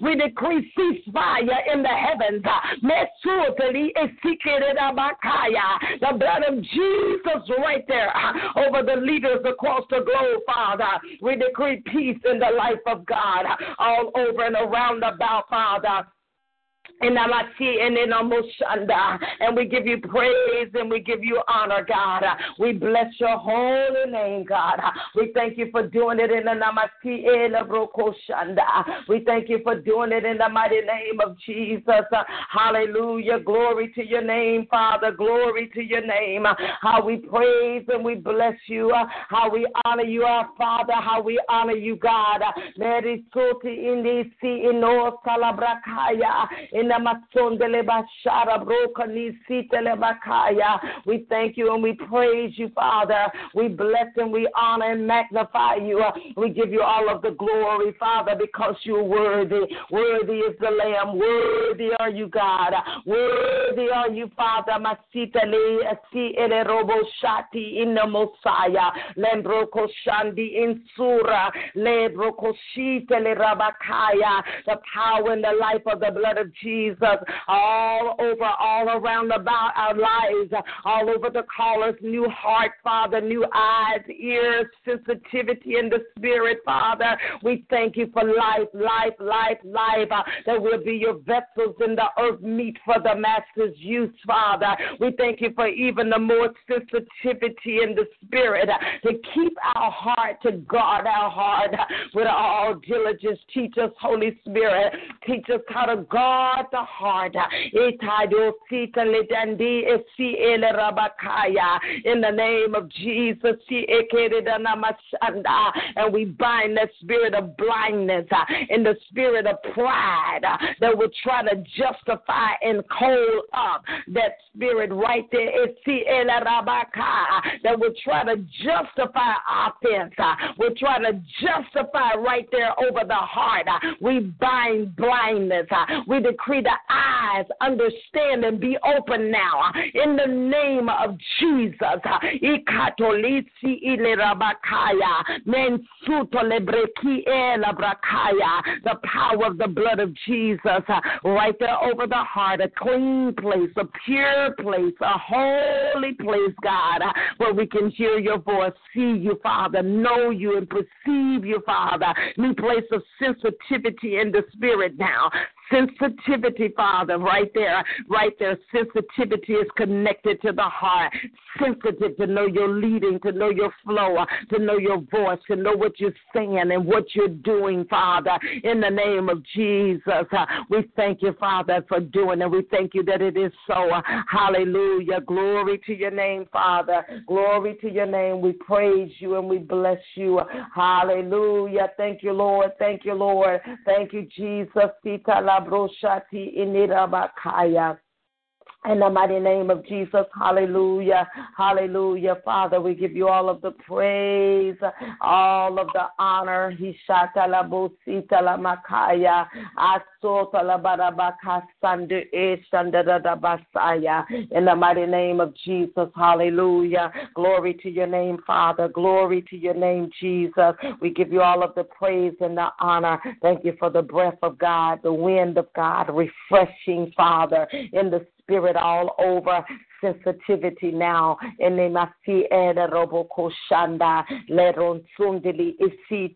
We decree ceasefire in the heavens. The blood of Jesus right there over the leaders across the globe, Father. We decree peace in the life of God all over and around about, Father and we give you praise and we give you honor, God. We bless your holy name, God. We thank you for doing it in the Namasi We thank you for doing it in the mighty name of Jesus. Hallelujah. Glory to your name, Father. Glory to your name. How we praise and we bless you. How we honor you, our Father. How we honor you, God. In we thank you and we praise you, Father. We bless and we honor and magnify you. We give you all of the glory, Father, because you're worthy. Worthy is the Lamb. Worthy are you, God. Worthy are you, Father. In the Messiah. Lembroko shandi in sura. Lebroko shitele rabakaya. The power and the life of the blood of Jesus. Jesus, all over, all around about our lives, all over the callers, new heart, Father, new eyes, ears, sensitivity in the spirit, Father. We thank you for life, life, life, life, uh, that will be your vessels in the earth meet for the Master's use, Father. We thank you for even the more sensitivity in the spirit uh, to keep our heart, to guard our heart uh, with all diligence. Teach us, Holy Spirit. Teach us how to guard the heart. In the name of Jesus. And we bind that spirit of blindness uh, and the spirit of pride uh, that would try to justify and hold up that spirit right there. That would try to justify offense. Uh, we try to justify right there over the heart. We bind blindness. We decree the eyes understand and be open now. In the name of Jesus. The power of the blood of Jesus right there over the heart, a clean place, a pure place, a holy place, God, where we can hear your voice, see you, Father, know you, and perceive you, Father. New place of sensitivity in the spirit now sensitivity, Father, right there, right there. Sensitivity is connected to the heart. Sensitive to know your leading, to know your flow, to know your voice, to know what you're saying and what you're doing, Father. In the name of Jesus, uh, we thank you, Father, for doing it. We thank you that it is so. Hallelujah. Glory to your name, Father. Glory to your name. We praise you and we bless you. Hallelujah. Thank you, Lord. Thank you, Lord. Thank you, Jesus. Labroshati Inirabakaya. In the mighty name of Jesus, hallelujah, hallelujah. Father, we give you all of the praise, all of the honor. In the mighty name of Jesus, hallelujah. Glory to your name, Father. Glory to your name, Jesus. We give you all of the praise and the honor. Thank you for the breath of God, the wind of God, refreshing, Father, in the spirit all over sensitivity now. Eh,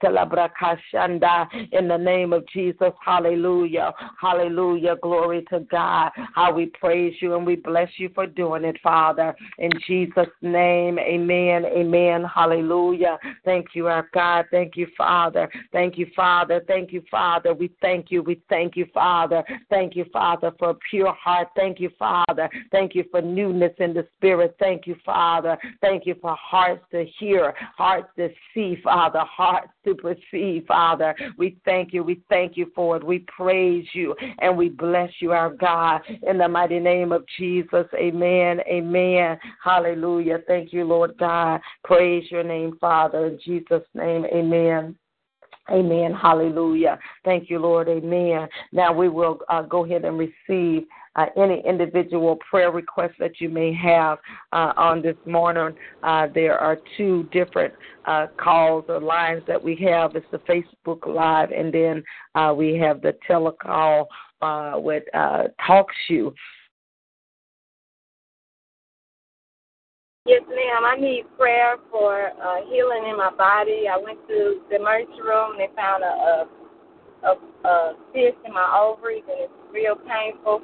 Talabrakashanda. In the name of Jesus, Hallelujah, Hallelujah, glory to God. How we praise you and we bless you for doing it, Father. In Jesus' name, Amen, Amen, Hallelujah. Thank you, our God. Thank you, Father. Thank you, Father. Thank you, Father. We thank you. We thank you, Father. Thank you, Father, for a pure heart. Thank you, Father. Thank you for new in the spirit. Thank you, Father. Thank you for hearts to hear, hearts to see, Father, hearts to perceive, Father. We thank you. We thank you for it. We praise you and we bless you, our God, in the mighty name of Jesus. Amen. Amen. Hallelujah. Thank you, Lord God. Praise your name, Father. In Jesus' name, amen. Amen. Hallelujah. Thank you, Lord. Amen. Now we will uh, go ahead and receive uh, any individual prayer requests that you may have uh, on this morning. Uh, there are two different uh, calls or lines that we have. It's the Facebook Live, and then uh, we have the telecall uh, with TalkShoe. Yes, ma'am. I need prayer for uh, healing in my body. I went to the emergency room and they found a, a, a, a cyst in my ovaries and it's real painful.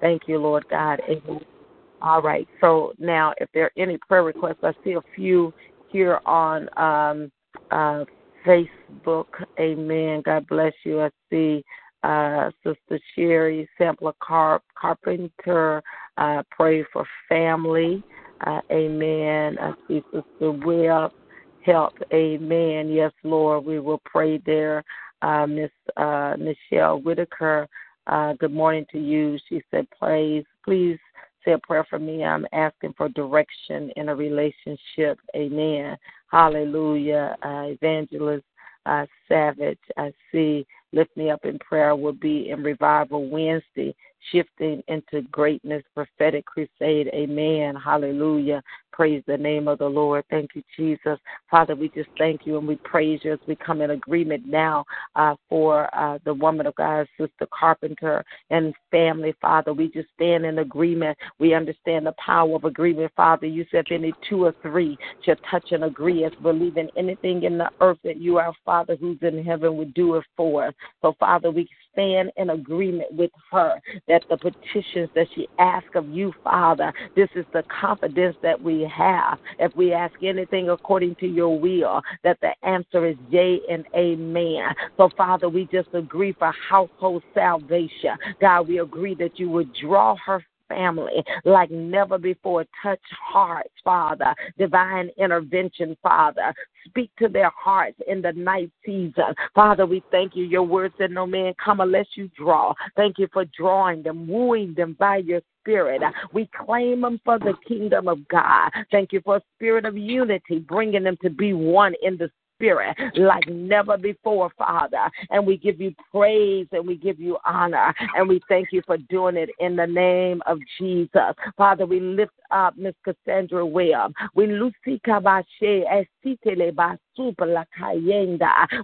Thank you, Lord God. Amen. All right. So now, if there are any prayer requests, I see a few here on um, uh, Facebook. Amen. God bless you. I see uh, Sister Sherry Sampler Carp, Carpenter, uh, pray for family. Uh, amen. I see Sister Webb, help. Amen. Yes, Lord, we will pray there. Uh, Miss uh, Michelle Whitaker, uh, good morning to you. She said, please, please say a prayer for me. I'm asking for direction in a relationship. Amen. Hallelujah. Uh, Evangelist uh, Savage, I see Lift Me Up in Prayer will be in Revival Wednesday, shifting into greatness, prophetic crusade. Amen. Hallelujah. Praise the name of the Lord. Thank you, Jesus. Father, we just thank you and we praise you as we come in agreement now uh, for uh, the woman of God, Sister Carpenter, and family, Father. We just stand in agreement. We understand the power of agreement, Father. You said any two or three shall touch and agree as believing anything in the earth that you, our Father who's in heaven, would do it for us. So, Father, we stand in agreement with her that the petitions that she asks of you, Father, this is the confidence that we have. If we ask anything according to your will, that the answer is yea and amen. So, Father, we just agree for household salvation. God, we agree that you would draw her family like never before. Touch hearts, Father. Divine intervention, Father. Speak to their hearts in the night season. Father, we thank you. Your word said, No man come unless you draw. Thank you for drawing them, wooing them by your spirit. We claim them for the kingdom of God. Thank you for a spirit of unity, bringing them to be one in the spirit like never before, Father. And we give you praise and we give you honor and we thank you for doing it in the name of Jesus. Father, we lift up Miss Cassandra Webb. We Lucy Kabashe Esitele.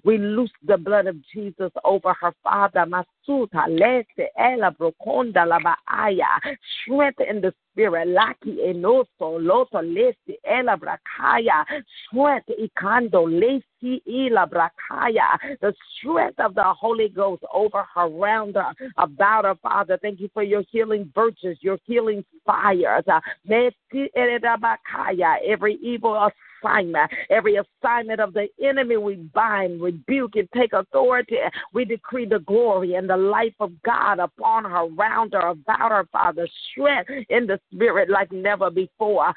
We loose the blood of Jesus over her father, Masuta. Strength in the spirit. Strength. The strength of the Holy Ghost over her, around her, about her, Father. Thank you for your healing virtues, your healing fires. Uh, every evil assignment, every assignment of the enemy, we bind, rebuke, and take authority. We decree the glory and the life of God upon her, around her, about her, Father. Strength in the spirit like never before.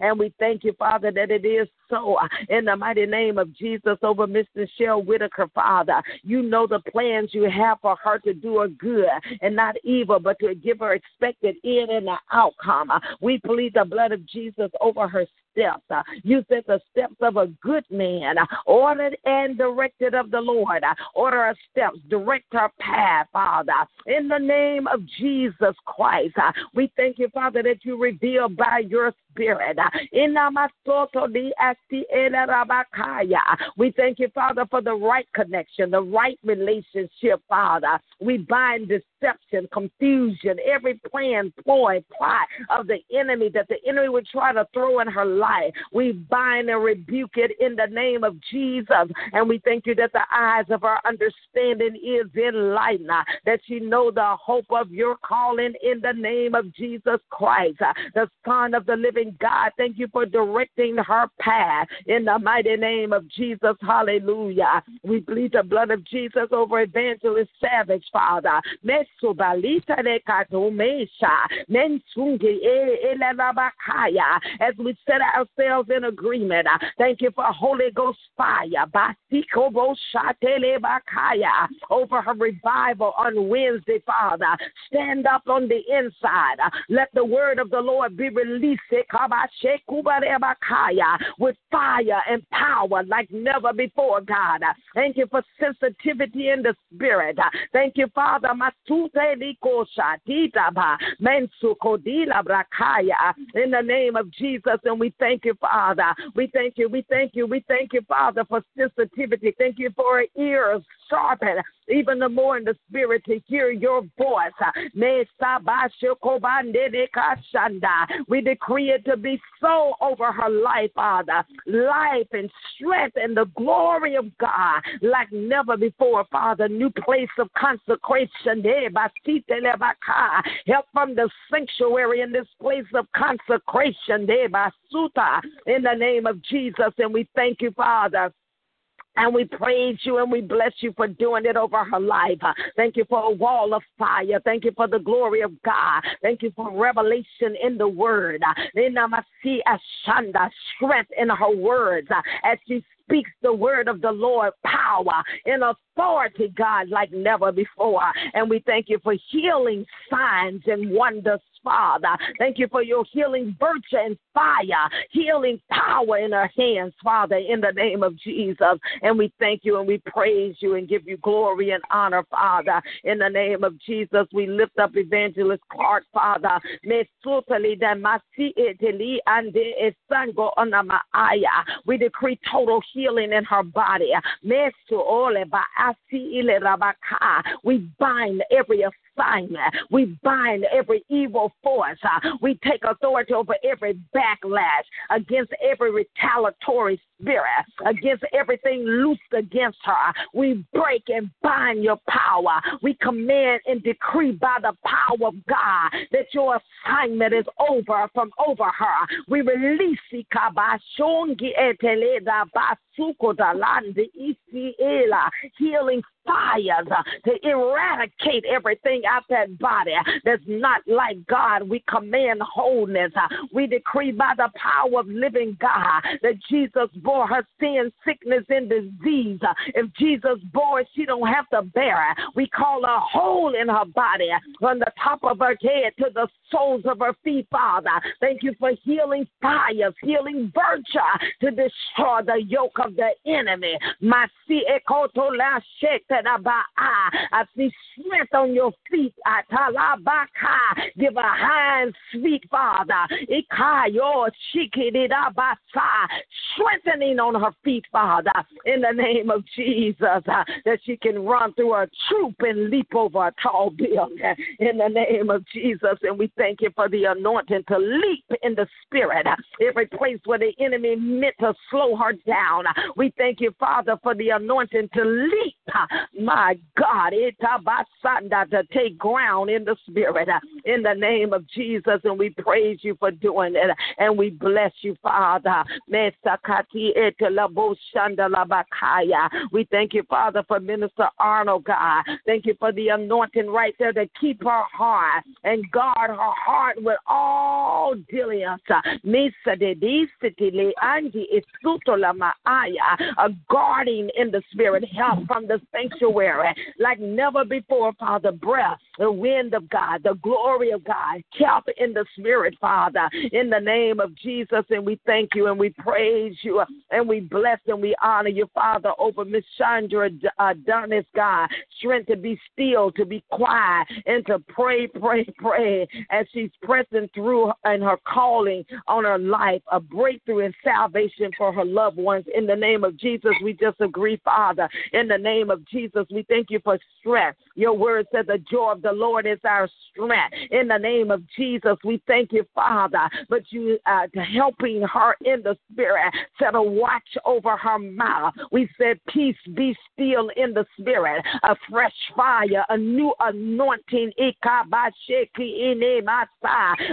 And we thank you, Father, that it is so. Uh, in the mighty name of Jesus, over Mr. Shell Whitaker, Father, you know the plans you have for her to do a good and not evil, but to give her expected in and the outcome. Uh, we plead the blood of Jesus over her steps. Uh, you said the steps of a good man, uh, ordered and directed of the Lord. Uh, order her steps, direct her path, Father. In the name of Jesus Christ, we thank you, Father, that you reveal by your spirit. We thank you, Father, for the right connection, the right relationship, Father. We bind deception, confusion, every plan, ploy, plot of the enemy that the enemy would try to throw in her life. We bind and rebuke it in the name of Jesus. And we thank you that the eyes of our understanding is enlightened, uh, that she know the hope of your calling in the name of Jesus Christ, uh, the Son of the living God. Thank you for directing her path in the mighty name of Jesus. Hallelujah. We bleed the blood of Jesus over Evangelist Savage, Father. As we set ourselves in agreement, thank you for Holy Ghost fire over her revival on Wednesday, Father. Stand up on the inside. Let the word of the Lord be released with fire and power like never before, God. Thank you for sensitivity in the spirit. Thank you, Father. In the name of Jesus, and we thank you, Father. We thank you, we thank you, we thank you, Father, for sensitivity. Thank you for ears sharpen even the more in the spirit to hear your voice. We decree it to be so over her life, Father. Life and strength and the glory of God like never before, Father. New place of consecration. Help from the sanctuary in this place of consecration. In the name of Jesus. And we thank you, Father And we praise you and we bless you for doing it over her life. Thank you for a wall of fire. Thank you for the glory of God. Thank you for revelation in the word. And strength in her words as she speaks the word of the Lord, power in authority, God, like never before. And we thank you for healing signs and wonders Father. Thank you for your healing virtue and fire, healing power in our hands, Father, in the name of Jesus. And we thank you and we praise you and give you glory and honor, Father. In the name of Jesus, we lift up Evangelist Clark, Father. We decree total healing in her body. We bind every assignment. We bind every evil force. Uh, we take authority over every backlash against every retaliatory spirit, against everything loosed against her. We break and bind your power. We command and decree by the power of God that your assignment is over from over her. We release healing fires to eradicate everything out that body that's not like God. We command wholeness. We decree by the power of living God that Jesus bore her sin, sickness, and disease. If Jesus bore it, she don't have to bear it. We call a hole in her body from the top of her head to the soles of her feet, Father. Thank you for healing fires, healing virtue to destroy the yoke of the enemy. I see strength on your feet. Give a hand, sweet Father. Strengthening on her feet, Father, in the name of Jesus, uh, that she can run through a troop and leap over a tall building in the name of Jesus. And we thank you for the anointing to leap in the spirit. Every place where the enemy meant to slow her down. We thank you, Father, for the anointing to leap. My God, to take ground in the spirit uh, in the name of Jesus. And we praise you for doing it. And we bless you, Father. We thank you, Father, for Minister Arnold, God. Thank you for the anointing right there to keep her heart and guard her heart with all diligence. A guarding in the spirit, help from the sanctuary like never before, Father. Breath, the wind of God, the glory of God, help in the spirit, Father, in the name of Jesus. And we thank you and we praise you and we bless and we honor you, Father, over Miss Chandra uh, Donis, God. Strength to be still, to be quiet, and to pray, pray, pray as she's pressing through in her calling on her life, a breakthrough and salvation for her loved ones. In the name of Jesus, we just agree, Father. In the name of Jesus, we thank you for strength. Your word said the joy of the Lord is our strength. In the name of Jesus, we thank you, Father, but you uh, helping her in the spirit, set a watch over her mouth. We said, Peace be still in the spirit, a fresh fire, a new anointing,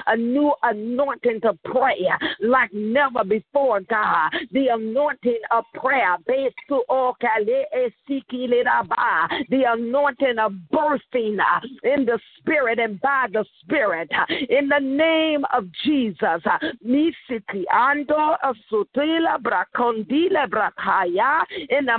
a new anointing to pray like never before, God. The anointing of prayer, the anointing of birthing uh, in the spirit and by the spirit. Uh, in the name of Jesus. Uh, Brakaya in the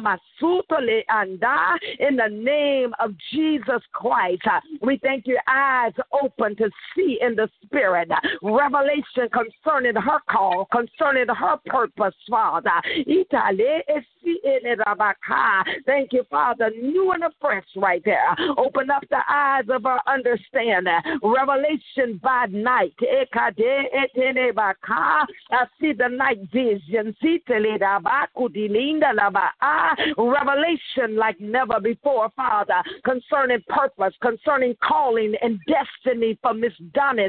in the name of Jesus Christ. We thank you eyes open to see in the spirit revelation concerning her call, concerning her purpose, Father. Thank you, Father, new and afresh right there. Open up the eyes of our understanding. Revelation by night. I see the night vision. Revelation like never before, Father, concerning purpose, concerning calling and destiny for Miss Donna.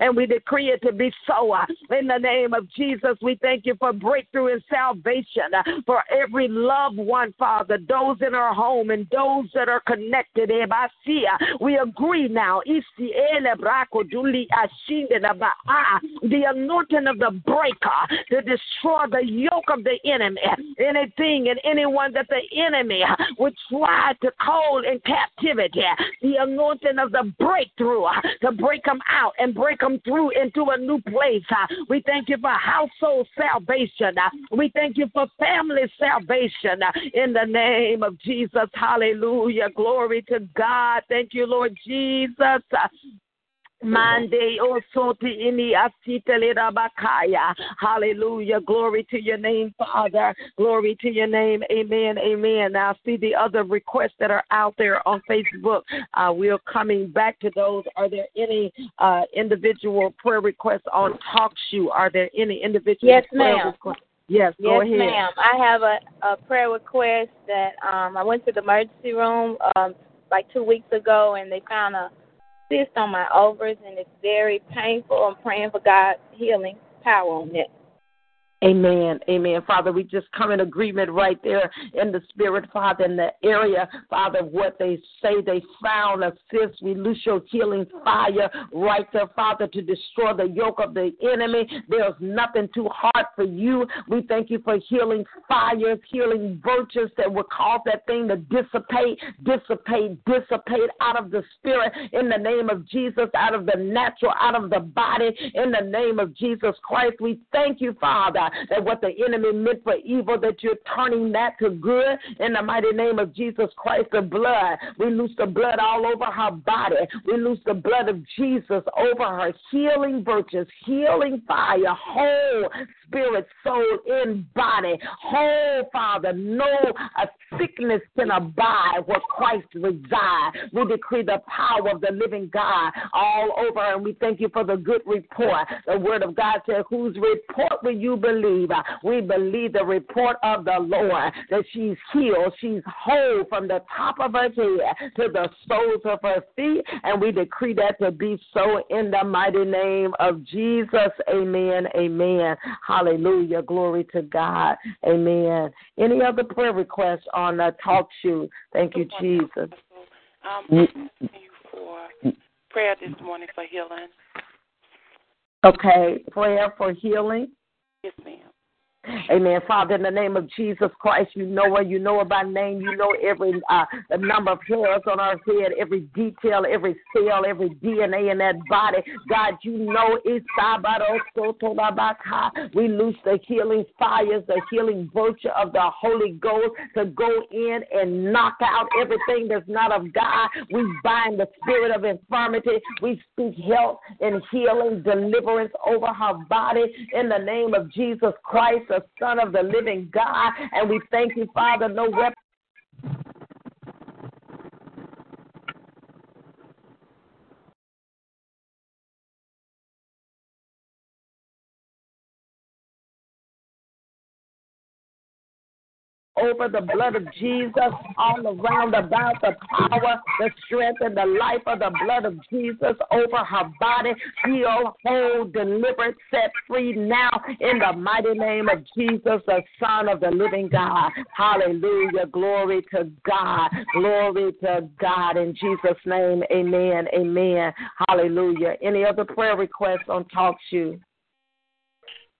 And we decree it to be so. In the name of Jesus, we thank you for breakthrough and salvation for every loved one one, Father, those in our home and those that are connected. Eh, ah, we agree now. The anointing of the breaker to destroy the yoke of the enemy. Anything and anyone that the enemy ah, would try to hold in captivity. Ah. The anointing of the breakthrough to break them out and break them through into a new place. We thank you for household salvation. We thank you for family salvation in the name of Jesus. Hallelujah. Glory to God. Thank you, Lord Jesus. Mande osoti ini bakaya. Hallelujah. Glory to your name, Father. Glory to your name. Amen. Amen. Now see the other requests that are out there on Facebook. Uh, we're coming back to those. Are there any uh, individual prayer requests on TalkShoe? Are there any individual yes, prayer ma'am. requests? Yes, yes, go ahead. ma'am. I have a, a prayer request that um, I went to the emergency room um, like two weeks ago, and they found a cyst on my ovaries, and it's very painful. I'm praying for God's healing power on it. Amen. Amen. Father, we just come in agreement right there in the spirit, Father, in the area, Father, what they say they found assist. We loose your healing fire right there, Father, to destroy the yoke of the enemy. There's nothing too hard for you. We thank you for healing fires, healing virtues that will cause that thing to dissipate, dissipate, dissipate out of the spirit in the name of Jesus, out of the natural, out of the body in the name of Jesus Christ. We thank you, Father that what the enemy meant for evil, that you're turning that to good in the mighty name of Jesus Christ. The blood, we loose the blood all over her body. We loose the blood of Jesus over her, healing virtues, healing fire, whole spirit, soul, and body. Whole, Father, no sickness can abide where Christ resides. We decree the power of the living God all over, and we thank you for the good report. The word of God said, Whose report will you believe? We believe the report of the Lord that she's healed, she's whole from the top of her head to the soles of her feet, and we decree that to be so in the mighty name of Jesus. Amen. Amen. Hallelujah. Glory to God. Amen. Any other prayer requests on uh, TalkShoe? Thank you, Jesus. Um, thank you for prayer this morning for healing. Okay, prayer for healing. Yes, ma'am. Amen. Father, in the name of Jesus Christ, you know her. You know her by name. You know every uh, number of hairs on her head, every detail, every cell, every DNA in that body. God, you know it's We loose the healing fires, the healing virtue of the Holy Ghost to go in and knock out everything that's not of God. We bind the spirit of infirmity. We speak health and healing, deliverance over her body in the name of Jesus Christ the Son of the living God. And we thank you, Father, no weapon over the blood of Jesus, all around about the power, the strength, and the life of the blood of Jesus over her body. Heal, whole, delivered, set free now in the mighty name of Jesus, the Son of the living God. Hallelujah. Glory to God. Glory to God. In Jesus' name, amen. Amen. Hallelujah. Any other prayer requests on TalkShoe?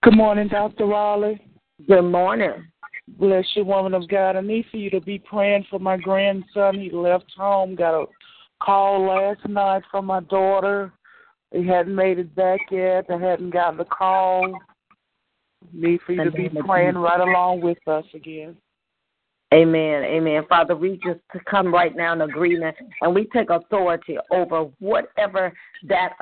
Good morning, Dr. Raleigh. Good morning. Bless you, woman of God. I need for you to be praying for my grandson. He left home, got a call last night from my daughter. He hadn't made it back yet. I hadn't gotten the call. Need for you to be praying right along with us again. Amen. Amen. Father, we just come right now in agreement and we take authority over whatever that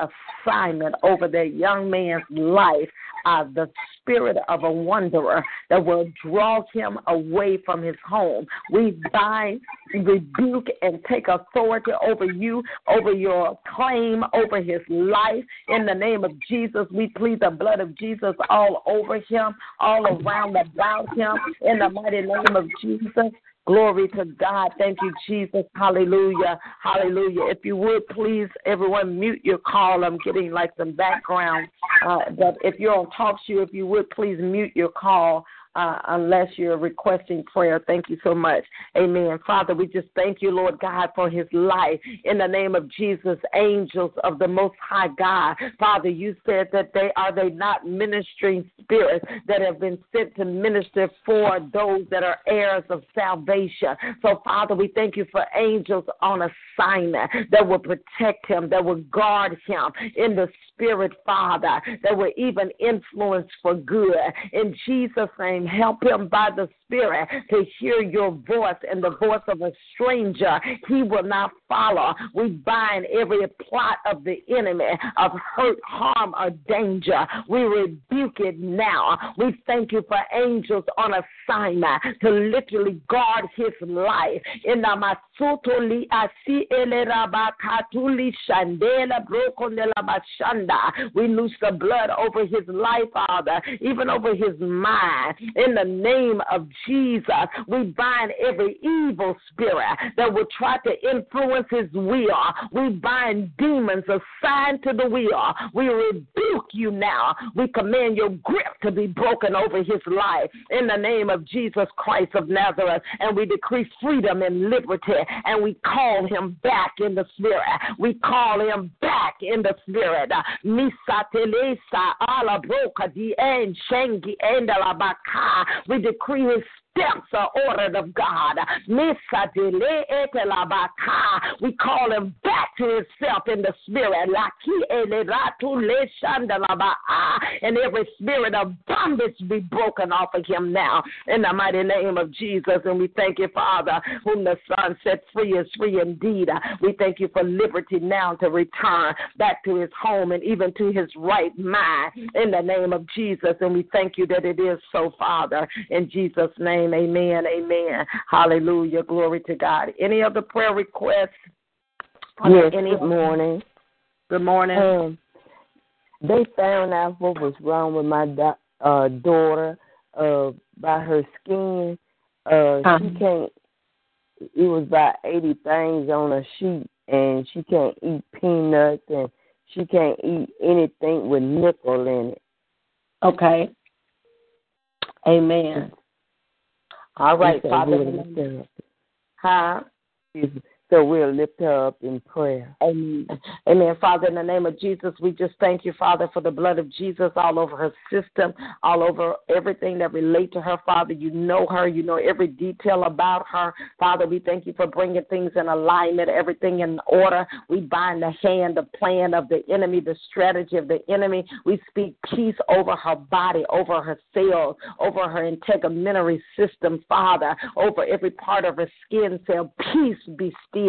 assignment over that young man's life, uh, the spirit of a wanderer that will draw him away from his home. We bind, rebuke, and take authority over you, over your claim, over his life. In the name of Jesus, we plead the blood of Jesus all over him, all around about him. In the mighty name of Jesus. Glory to God. Thank you, Jesus. Hallelujah. Hallelujah. If you would please, everyone, mute your call. I'm getting like some background. Uh, but if you're on TalkShoe, if you would please mute your call. Uh, unless you're requesting prayer. Thank you so much. Amen. Father, we just thank you, Lord God, for his life. In the name of Jesus, angels of the Most High God. Father, you said that they are they not ministering spirits that have been sent to minister for those that are heirs of salvation. So, Father, we thank you for angels on assignment that will protect him, that will guard him in the spirit, Father, that will even influence for good. In Jesus' name, help him by the Spirit to hear your voice and the voice of a stranger. He will not follow. We bind every plot of the enemy of hurt, harm, or danger. We rebuke it now. We thank you for angels on assignment to literally guard his life. In shandela. We loose the blood over his life, Father, even over his mind. In the name of Jesus, we bind every evil spirit that will try to influence his will. We bind demons assigned to the will. We rebuke you now. We command your grip to be broken over his life in the name of Jesus Christ of Nazareth. And we decree freedom and liberty. And we call him back in the spirit. We call him back in the spirit. Misa telesa ala broka di en shengi endalabaka. We decree his steps are ordered of God. We call him back to himself in the spirit. And every spirit of bondage be broken off of him now in the mighty name of Jesus. And we thank you, Father, whom the Son set free is free indeed. We thank you for liberty now to return back to his home and even to his right mind in the name of Jesus. And we thank you that it is so, Father, in Jesus' name name. Amen. Amen. Hallelujah. Glory to God. Any other prayer requests? Yes. Any good morning. Good morning. Um, they found out what was wrong with my do- uh, daughter uh, by her skin. Uh, huh. She can't. It was about eighty things on a sheet, and she can't eat peanuts, and she can't eat anything with nickel in it. Okay. Amen. All right, Father. Huh? So we'll lift her up in prayer. Amen. Amen. Father, in the name of Jesus, we just thank you, Father, for the blood of Jesus all over her system, all over everything that relate to her, Father. You know her. You know every detail about her. Father, we thank you for bringing things in alignment, everything in order. We bind the hand, the plan of the enemy, the strategy of the enemy. We speak peace over her body, over her cells, over her integumentary system, Father, over every part of her skin cell. Peace be still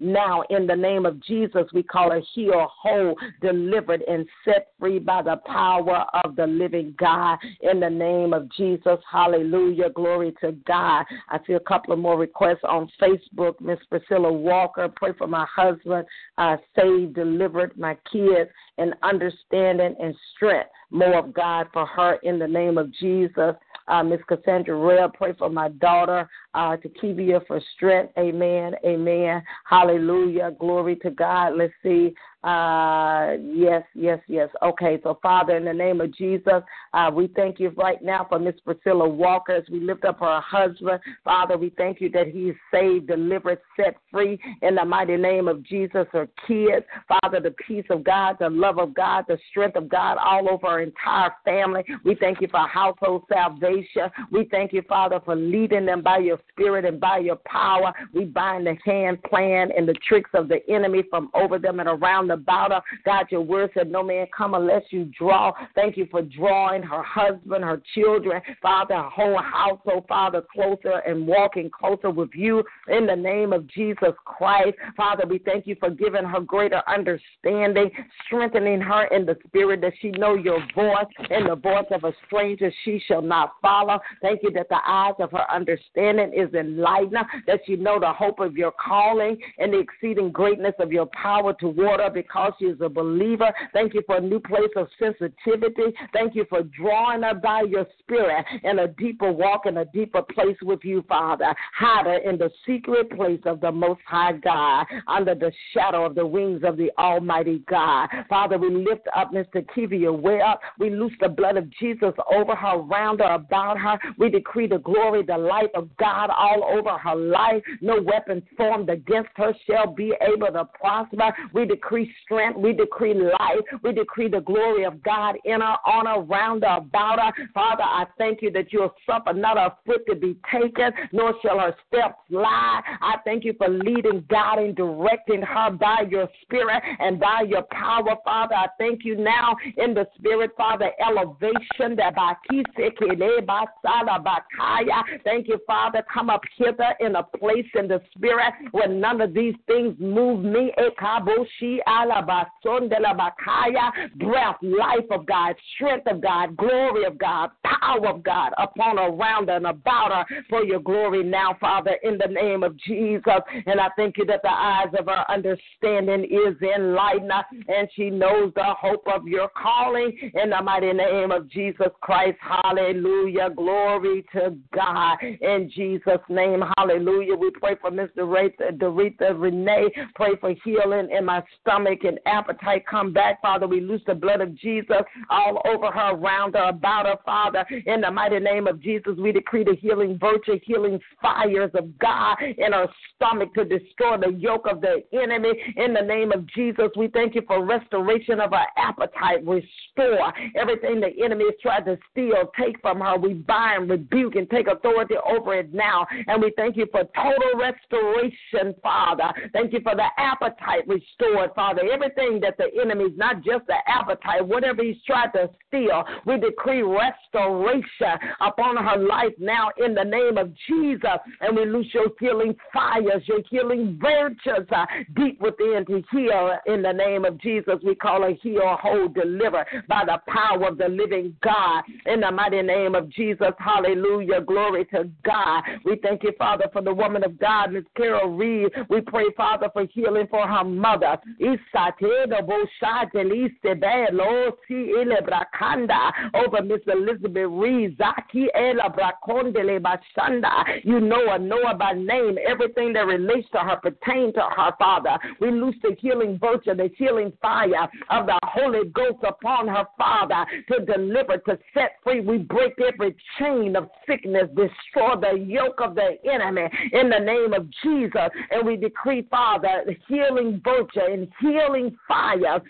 Now, in the name of Jesus, we call her healed, whole, delivered, and set free by the power of the living God. In the name of Jesus, hallelujah. Glory to God. I see a couple of more requests on Facebook. Miss Priscilla Walker, pray for my husband, uh, saved, delivered, my kids, and understanding and strength. More of God for her in the name of Jesus. Uh, Miss Cassandra Rail, pray for my daughter, uh, Takivia for strength. Amen. Amen. Hallelujah. Glory to God. Let's see. Uh, yes, yes, yes. Okay, so Father, in the name of Jesus, uh, we thank you right now for Miss Priscilla Walker as we lift up her husband. Father, we thank you that he's saved, delivered, set free in the mighty name of Jesus. Her kids, Father, the peace of God, the love of God, the strength of God all over our entire family. We thank you for household salvation. We thank you, Father, for leading them by your spirit and by your power. We bind the hand plan and the tricks of the enemy from over them and around about her. God, your word said, No man come unless you draw. Thank you for drawing her husband, her children, Father, her whole household, Father, closer and walking closer with you in the name of Jesus Christ. Father, we thank you for giving her greater understanding, strengthening her in the spirit that she know your voice and the voice of a stranger she shall not follow. Thank you that the eyes of her understanding is enlightened, that she know the hope of your calling and the exceeding greatness of your power toward her because she is a believer. Thank you for a new place of sensitivity. Thank you for drawing her by your spirit in a deeper walk in a deeper place with you, Father. Hide her in the secret place of the Most High God, under the shadow of the wings of the Almighty God. Father, we lift up Mr. Kivia Webb. We loose the blood of Jesus over her, around her, about her. We decree the glory, the light of God all over her life. No weapon formed against her shall be able to prosper. We decree strength. We decree life. We decree the glory of God in her, on her, around her, about her. Father, I thank you that you'll suffer not a foot to be taken, nor shall her steps lie. I thank you for leading, guiding, directing her by your spirit and by your power, Father. I thank you now in the spirit, Father, elevation that by Thank you, Father. Come up hither in a place in the spirit where none of these things move me. Breath, life of God, strength of God, glory of God, power of God upon, her, around, and about her for your glory now, Father, in the name of Jesus. And I thank you that the eyes of her understanding is enlightened uh, and she knows the hope of your calling in the mighty name of Jesus Christ. Hallelujah. Glory to God. In Jesus' name, hallelujah. We pray for Mr. Doretha Renee. Pray for healing in my stomach and appetite. Come back, Father. We loose the blood of Jesus all over her, around her, about her, Father. In the mighty name of Jesus, we decree the healing virtue, healing fires of God in her stomach to destroy the yoke of the enemy. In the name of Jesus, we thank you for restoration of her appetite. Restore everything the enemy has tried to steal, take from her. We bind, rebuke, and take authority over it now. And we thank you for total restoration, Father. Thank you for the appetite restored, Father. Everything that the enemy is not just the appetite, whatever he's tried to steal, we decree restoration upon her life now in the name of Jesus. And we loose your healing fires, your healing virtues uh, deep within to heal in the name of Jesus. We call her heal, hold, deliver by the power of the living God in the mighty name of Jesus. Hallelujah. Glory to God. We thank you, Father, for the woman of God, Miss Carol Reed. We pray, Father, for healing for her mother. Over Miss Elizabeth Reed. You know her, know by name. Everything that relates to her pertains to her, Father. We loose the healing virtue, the healing fire of the Holy Ghost upon her, Father, to deliver, to set free. We break every chain of sickness, destroy the yoke of the enemy in the name of Jesus. And we decree, Father, healing virtue and healing fire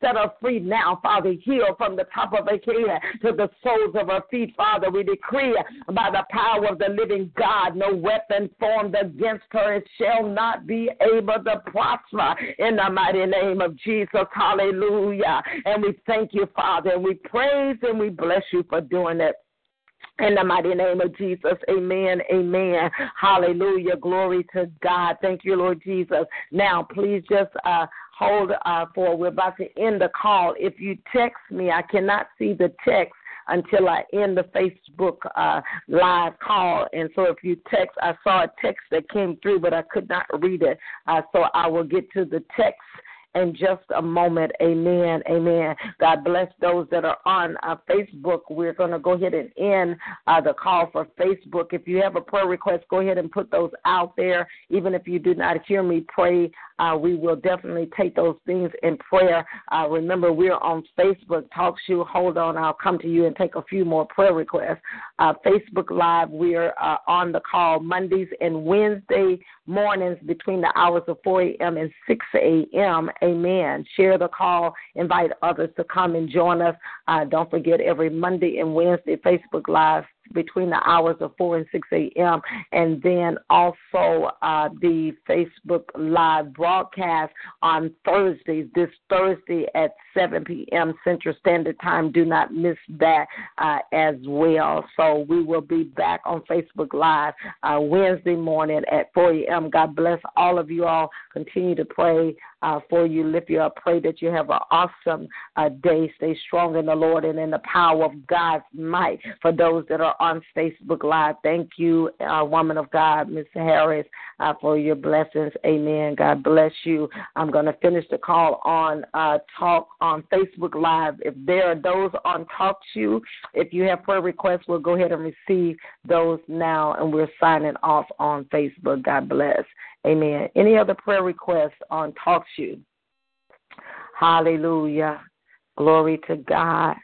set her free now, Father. Heal from the top of her head to the soles of her feet, Father. We decree by the power of the living God, no weapon formed against her it shall not be able to prosper in the mighty name of Jesus. Hallelujah. And we thank you, Father, and we praise and we bless you for doing it. In the mighty name of Jesus, amen, amen. Hallelujah. Glory to God. Thank you, Lord Jesus. Now, please just uh, hold uh, for we're about to end the call. If you text me, I cannot see the text until I end the Facebook uh, live call. And so if you text, I saw a text that came through, but I could not read it. Uh, so I will get to the text in just a moment. Amen. Amen. God bless those that are on uh, Facebook. We're going to go ahead and end uh, the call for Facebook. If you have a prayer request, go ahead and put those out there. Even if you do not hear me pray, uh, we will definitely take those things in prayer. Uh, remember, we're on Facebook. Talk show. Hold on. I'll come to you and take a few more prayer requests. Uh, Facebook Live, we're uh, on the call Mondays and Wednesday mornings between the hours of 4 a.m. and 6 a.m. Amen. Share the call. Invite others to come and join us. Uh, don't forget every Monday and Wednesday Facebook Live between the hours of 4 and 6 a.m. And then also uh, the Facebook Live broadcast on Thursdays, this Thursday at 7 p.m. Central Standard Time. Do not miss that uh, as well. So we will be back on Facebook Live uh, Wednesday morning at 4 a.m. God bless all of you all. Continue to pray uh, for you, lift you up. Pray that you have an awesome uh, day. Stay strong in the Lord and in the power of God's might. For those that are on Facebook Live, thank you, uh, woman of God, Miss Harris, uh, for your blessings. Amen. God bless you. I'm going to finish the call on uh, Talk on Facebook Live. If there are those on Talk to, you, if you have prayer requests, we'll go ahead and receive those now, and we're signing off on Facebook. God bless. Amen. Any other prayer requests on Talk to? Hallelujah. Glory to God.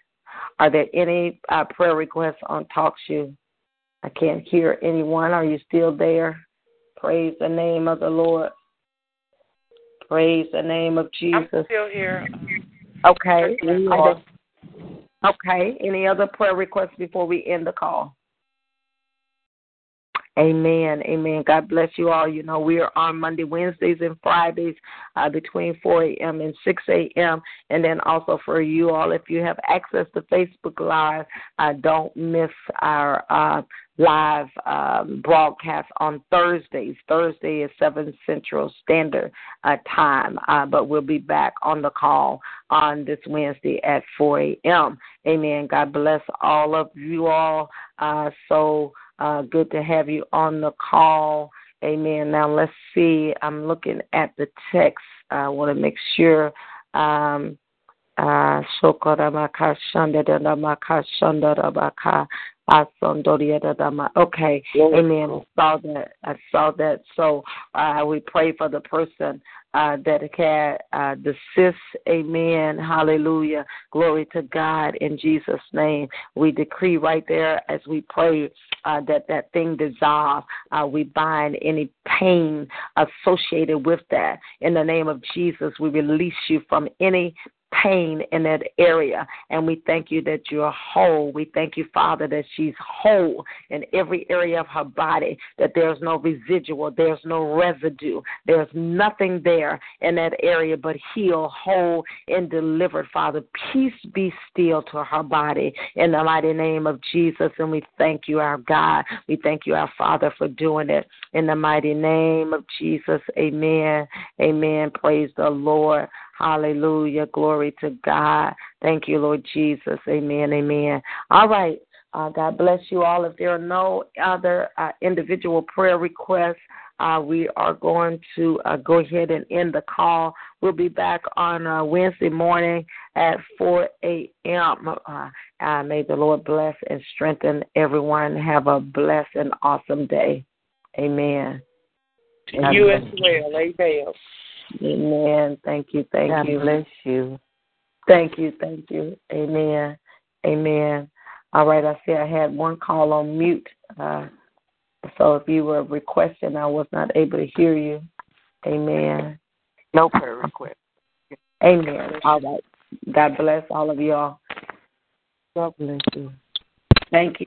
Are there any uh, prayer requests on TalkShoe? I can't hear anyone. Are you still there? Praise the name of the Lord. Praise the name of Jesus. I'm still here. Okay. Okay. Any other prayer requests before we end the call? Amen. Amen. God bless you all. You know, we are on Monday, Wednesdays, and Fridays uh, between 4 a.m. and 6 a.m. And then also for you all, if you have access to Facebook Live, uh, don't miss our uh, live um, broadcast on Thursdays. Thursday is 7 Central Standard uh, Time, uh, but we'll be back on the call on this Wednesday at 4 a.m. Amen. God bless all of you all. Uh, so, uh, good to have you on the call. Amen. Now let's see. I'm looking at the text. I want to make sure. Um, uh, Okay, amen. I saw that. I saw that. So uh, we pray for the person uh, that had uh, the. Amen. Hallelujah. Glory to God in Jesus' name. We decree right there as we pray uh, that that thing dissolve. Uh, we bind any pain associated with that. In the name of Jesus, we release you from any pain in that area. And we thank you that you're whole. We thank you, Father, that she's whole in every area of her body, that there's no residual, there's no residue, there's nothing there in that area but heal, whole, and delivered, Father. Peace be still to her body in the mighty name of Jesus. And we thank you, our God. We thank you, our Father, for doing it in the mighty name of Jesus. Amen. Amen. Praise the Lord. Hallelujah. Glory to God. Thank you, Lord Jesus. Amen. Amen. All right. Uh, God bless you all. If there are no other uh, individual prayer requests, uh, we are going to uh, go ahead and end the call. We'll be back on uh, Wednesday morning at 4 a.m. Uh, may the Lord bless and strengthen everyone. Have a blessed and awesome day. Amen. you as well. Amen. Amen. Thank you. Thank God you. bless you. Thank you. Thank you. Amen. Amen. All right. I see I had one call on mute. Uh, so if you were requesting, I was not able to hear you. Amen. No prayer request. Amen. All right. God bless all of y'all. God bless you. Thank you.